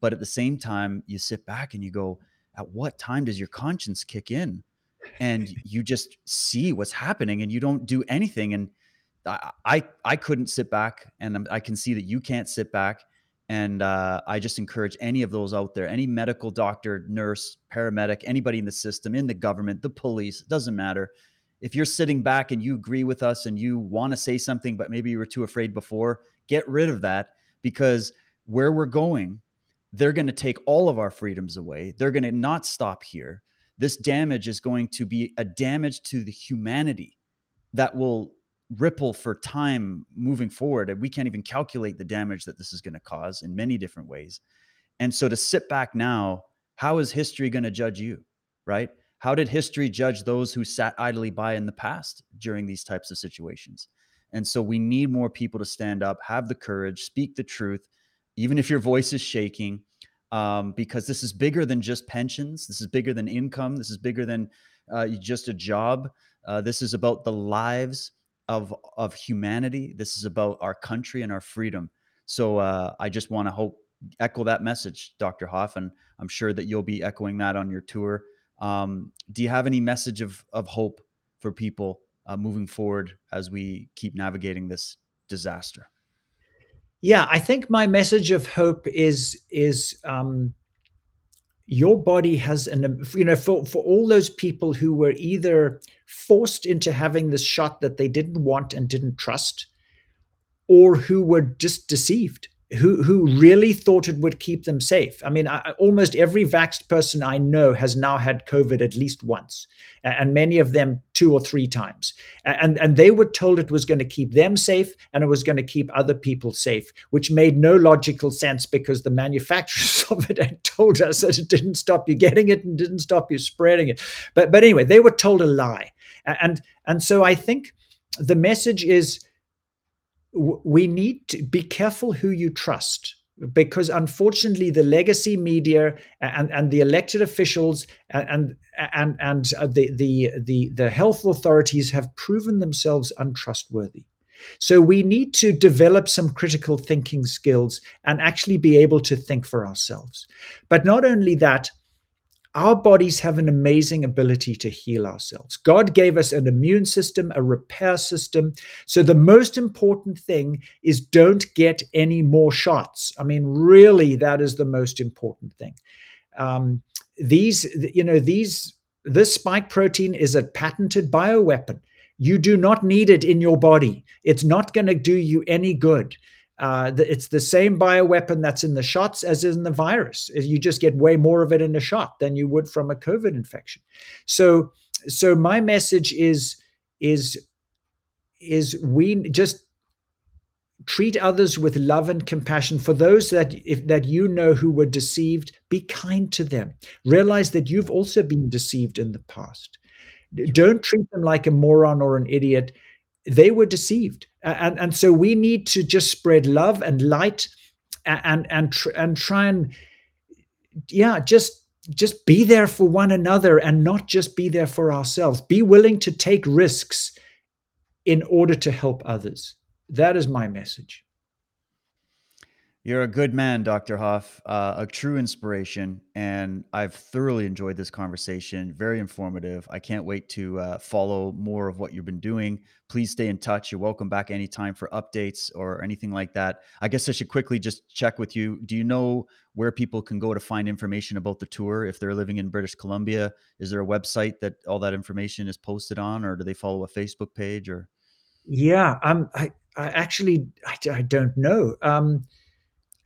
But at the same time you sit back and you go at what time does your conscience kick in? And [LAUGHS] you just see what's happening and you don't do anything. And i i, I couldn't sit back and i can see that you can't sit back. And uh, i just encourage any of those out there any medical doctor nurse paramedic anybody in the system in the government the police doesn't matter if you're sitting back and you agree with us and you want to say something but maybe you were too afraid before get rid of that because where we're going they're going to take all of our freedoms away. They're going to not stop here. This damage is going to be a damage to the humanity that will ripple for time moving forward. And we can't even calculate the damage that this is going to cause in many different ways. And so to sit back now, how is history going to judge you? Right? How did history judge those who sat idly by in the past during these types of situations? And so we need more people to stand up, have the courage, speak the truth, even if your voice is shaking, um, because this is bigger than just pensions. This is bigger than income. This is bigger than uh, just a job. Uh, this is about the lives of of humanity. This is about our country and our freedom. So uh, I just want to hope echo that message, Dr. Hoffe, and I'm sure that you'll be echoing that on your tour. Um, do you have any message of of hope for people uh, moving forward as we keep navigating this disaster? yeah i think my message of hope is is um your body has an you know for for all those people who were either forced into having this shot that they didn't want and didn't trust or who were just deceived who who really thought it would keep them safe. I mean, I, almost every vaxxed person I know has now had COVID at least once, and many of them two or three times. And and they were told it was going to keep them safe and it was going to keep other people safe, which made no logical sense because the manufacturers [LAUGHS] of it had told us that it didn't stop you getting it and didn't stop you spreading it. But but anyway, they were told a lie, and and so I think the message is we need to be careful who you trust because unfortunately the legacy media and, and the elected officials and and and uh, the, the the the health authorities have proven themselves untrustworthy. So we need to develop some critical thinking skills and actually be able to think for ourselves. But not only that our bodies have an amazing ability to heal ourselves. God gave us an immune system, a repair system. So the most important thing is don't get any more shots. I mean, really, that is the most important thing. Um, these, you know, these, this spike protein is a patented bioweapon. You do not need it in your body. It's not going to do you any good. Uh, it's the same bioweapon that's in the shots as in the virus. You just get way more of it in a shot than you would from a COVID infection. So, so my message is is is we just treat others with love and compassion for those that if that you know who were deceived be kind to them realize that you've also been deceived in the past don't treat them like a moron or an idiot they were deceived. And and so we need to just spread love and light and and and try and yeah just just be there for one another and not just be there for ourselves. Be willing to take risks in order to help others. That is my message you're a good man, Dr. Hoffe, uh, a true inspiration. And I've thoroughly enjoyed this conversation. Very informative. I can't wait to uh, follow more of what you've been doing. Please stay in touch. You're welcome back anytime for updates or anything like that. I guess I should quickly just check with you. Do you know where people can go to find information about the tour if they're living in British Columbia? Is there a website that all that information is posted on, or do they follow a Facebook page? Or yeah, um, I, I actually I, I don't know. Um,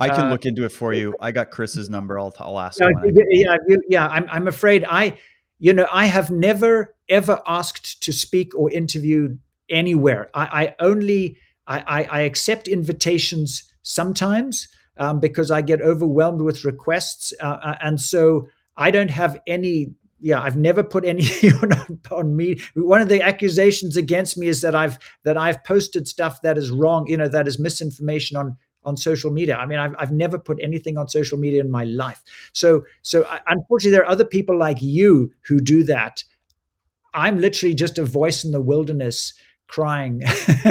I can uh, look into it for you. I got Chris's number. I'll, I'll ask. Yeah, yeah. I'm, I'm afraid I, you know, I have never ever asked to speak or interview anywhere. I, I only, I, I, I, accept invitations sometimes um, because I get overwhelmed with requests, uh, uh and so I don't have any yeah, I've never put any [LAUGHS] on, on, me. One of the accusations against me is that I've that I've posted stuff that is wrong, you know, that is misinformation on on social media. I mean, I've, I've never put anything on social media in my life. So so I, unfortunately, there are other people like you who do that. I'm literally just a voice in the wilderness crying. [LAUGHS]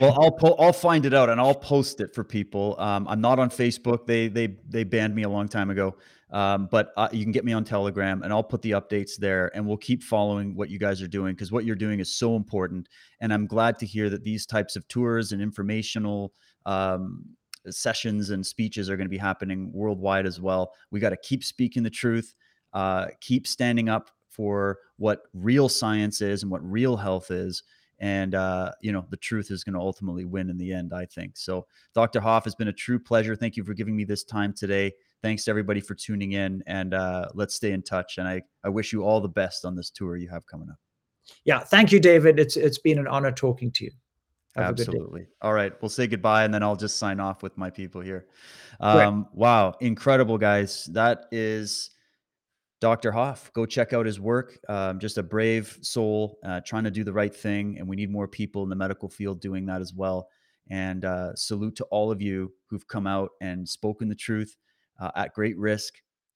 well, I'll po- I'll find it out and I'll post it for people. Um, I'm not on Facebook. They they they banned me a long time ago. Um, but uh, you can get me on Telegram and I'll put the updates there and we'll keep following what you guys are doing because what you're doing is so important. And I'm glad to hear that these types of tours and informational um, sessions and speeches are going to be happening worldwide as well. We got to keep speaking the truth, uh, keep standing up for what real science is and what real health is and uh, you know the truth is going to ultimately win in the end i think. So dr hoffe has been a true pleasure. Thank you for giving me this time today. Thanks to everybody for tuning in and uh, let's stay in touch and I, I wish you all the best on this tour you have coming up. Yeah thank you david. It's it's been an honor talking to you have absolutely all right we'll say goodbye and then i'll just sign off with my people here um, wow incredible guys that is Dr. Hoffe, go check out his work. Um, just a brave soul uh, trying to do the right thing. And we need more people in the medical field doing that as well. And uh, salute to all of you who've come out and spoken the truth uh, at great risk.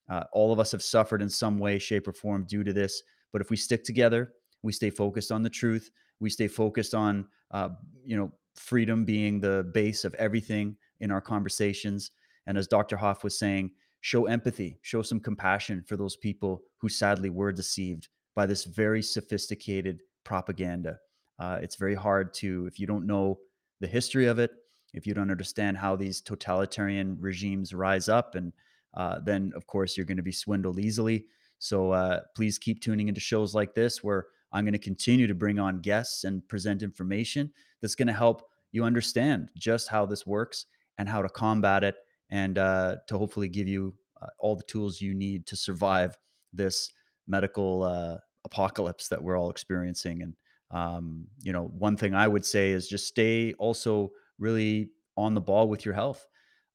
Uh, all of us have suffered in some way, shape, or form due to this. But if we stick together, we stay focused on the truth, we stay focused on, uh, you know, freedom being the base of everything in our conversations. And as Dr. Hoffe was saying, show empathy, show some compassion for those people who sadly were deceived by this very sophisticated propaganda. Uh, it's very hard to, if you don't know the history of it, if you don't understand how these totalitarian regimes rise up, and uh, then of course you're going to be swindled easily. So uh, please keep tuning into shows like this where I'm going to continue to bring on guests and present information that's going to help you understand just how this works and how to combat it and uh, to hopefully give you uh, all the tools you need to survive this medical uh, apocalypse that we're all experiencing. And um, you know, one thing I would say is just stay also really on the ball with your health.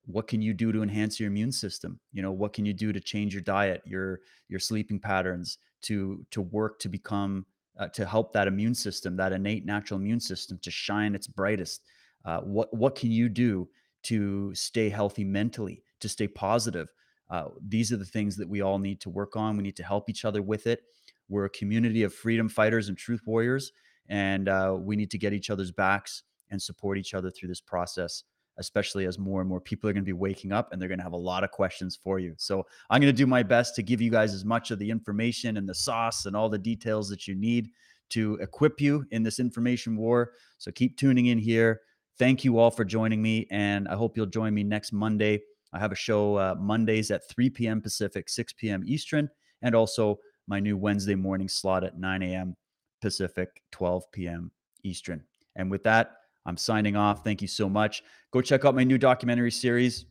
What can you do to enhance your immune system? You know, what can you do to change your diet, your your sleeping patterns, to to work to become uh, to help that immune system, that innate natural immune system, to shine its brightest. Uh, what what can you do to stay healthy mentally, to stay positive. Uh, these are the things that we all need to work on. We need to help each other with it. We're a community of freedom fighters and truth warriors, and uh, we need to get each other's backs and support each other through this process, especially as more and more people are going to be waking up and they're going to have a lot of questions for you. So I'm going to do my best to give you guys as much of the information and the sauce and all the details that you need to equip you in this information war. So keep tuning in here. Thank you all for joining me, and I hope you'll join me next Monday. I have a show uh, Mondays at 3 p.m. Pacific, 6 p.m. Eastern, and also my new Wednesday morning slot at 9 a.m. Pacific, 12 p.m. Eastern. And with that, I'm signing off. Thank you so much. Go check out my new documentary series,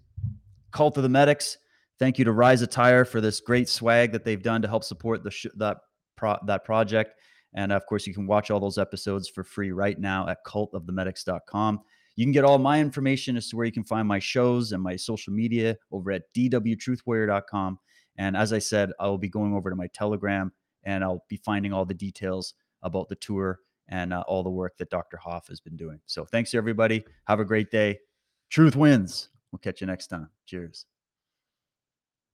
Cult of the Medics. Thank you to Rise Attire for this great swag that they've done to help support the sh- that pro- that project. And of course, you can watch all those episodes for free right now at cultofthemedics.com. You can get all my information as to where you can find my shows and my social media over at dwtruthwarrior.com. And as I said, I will be going over to my Telegram and I'll be finding all the details about the tour and uh, all the work that Dr. Hoffe has been doing. So thanks, everybody. Have a great day. Truth wins. We'll catch you next time. Cheers.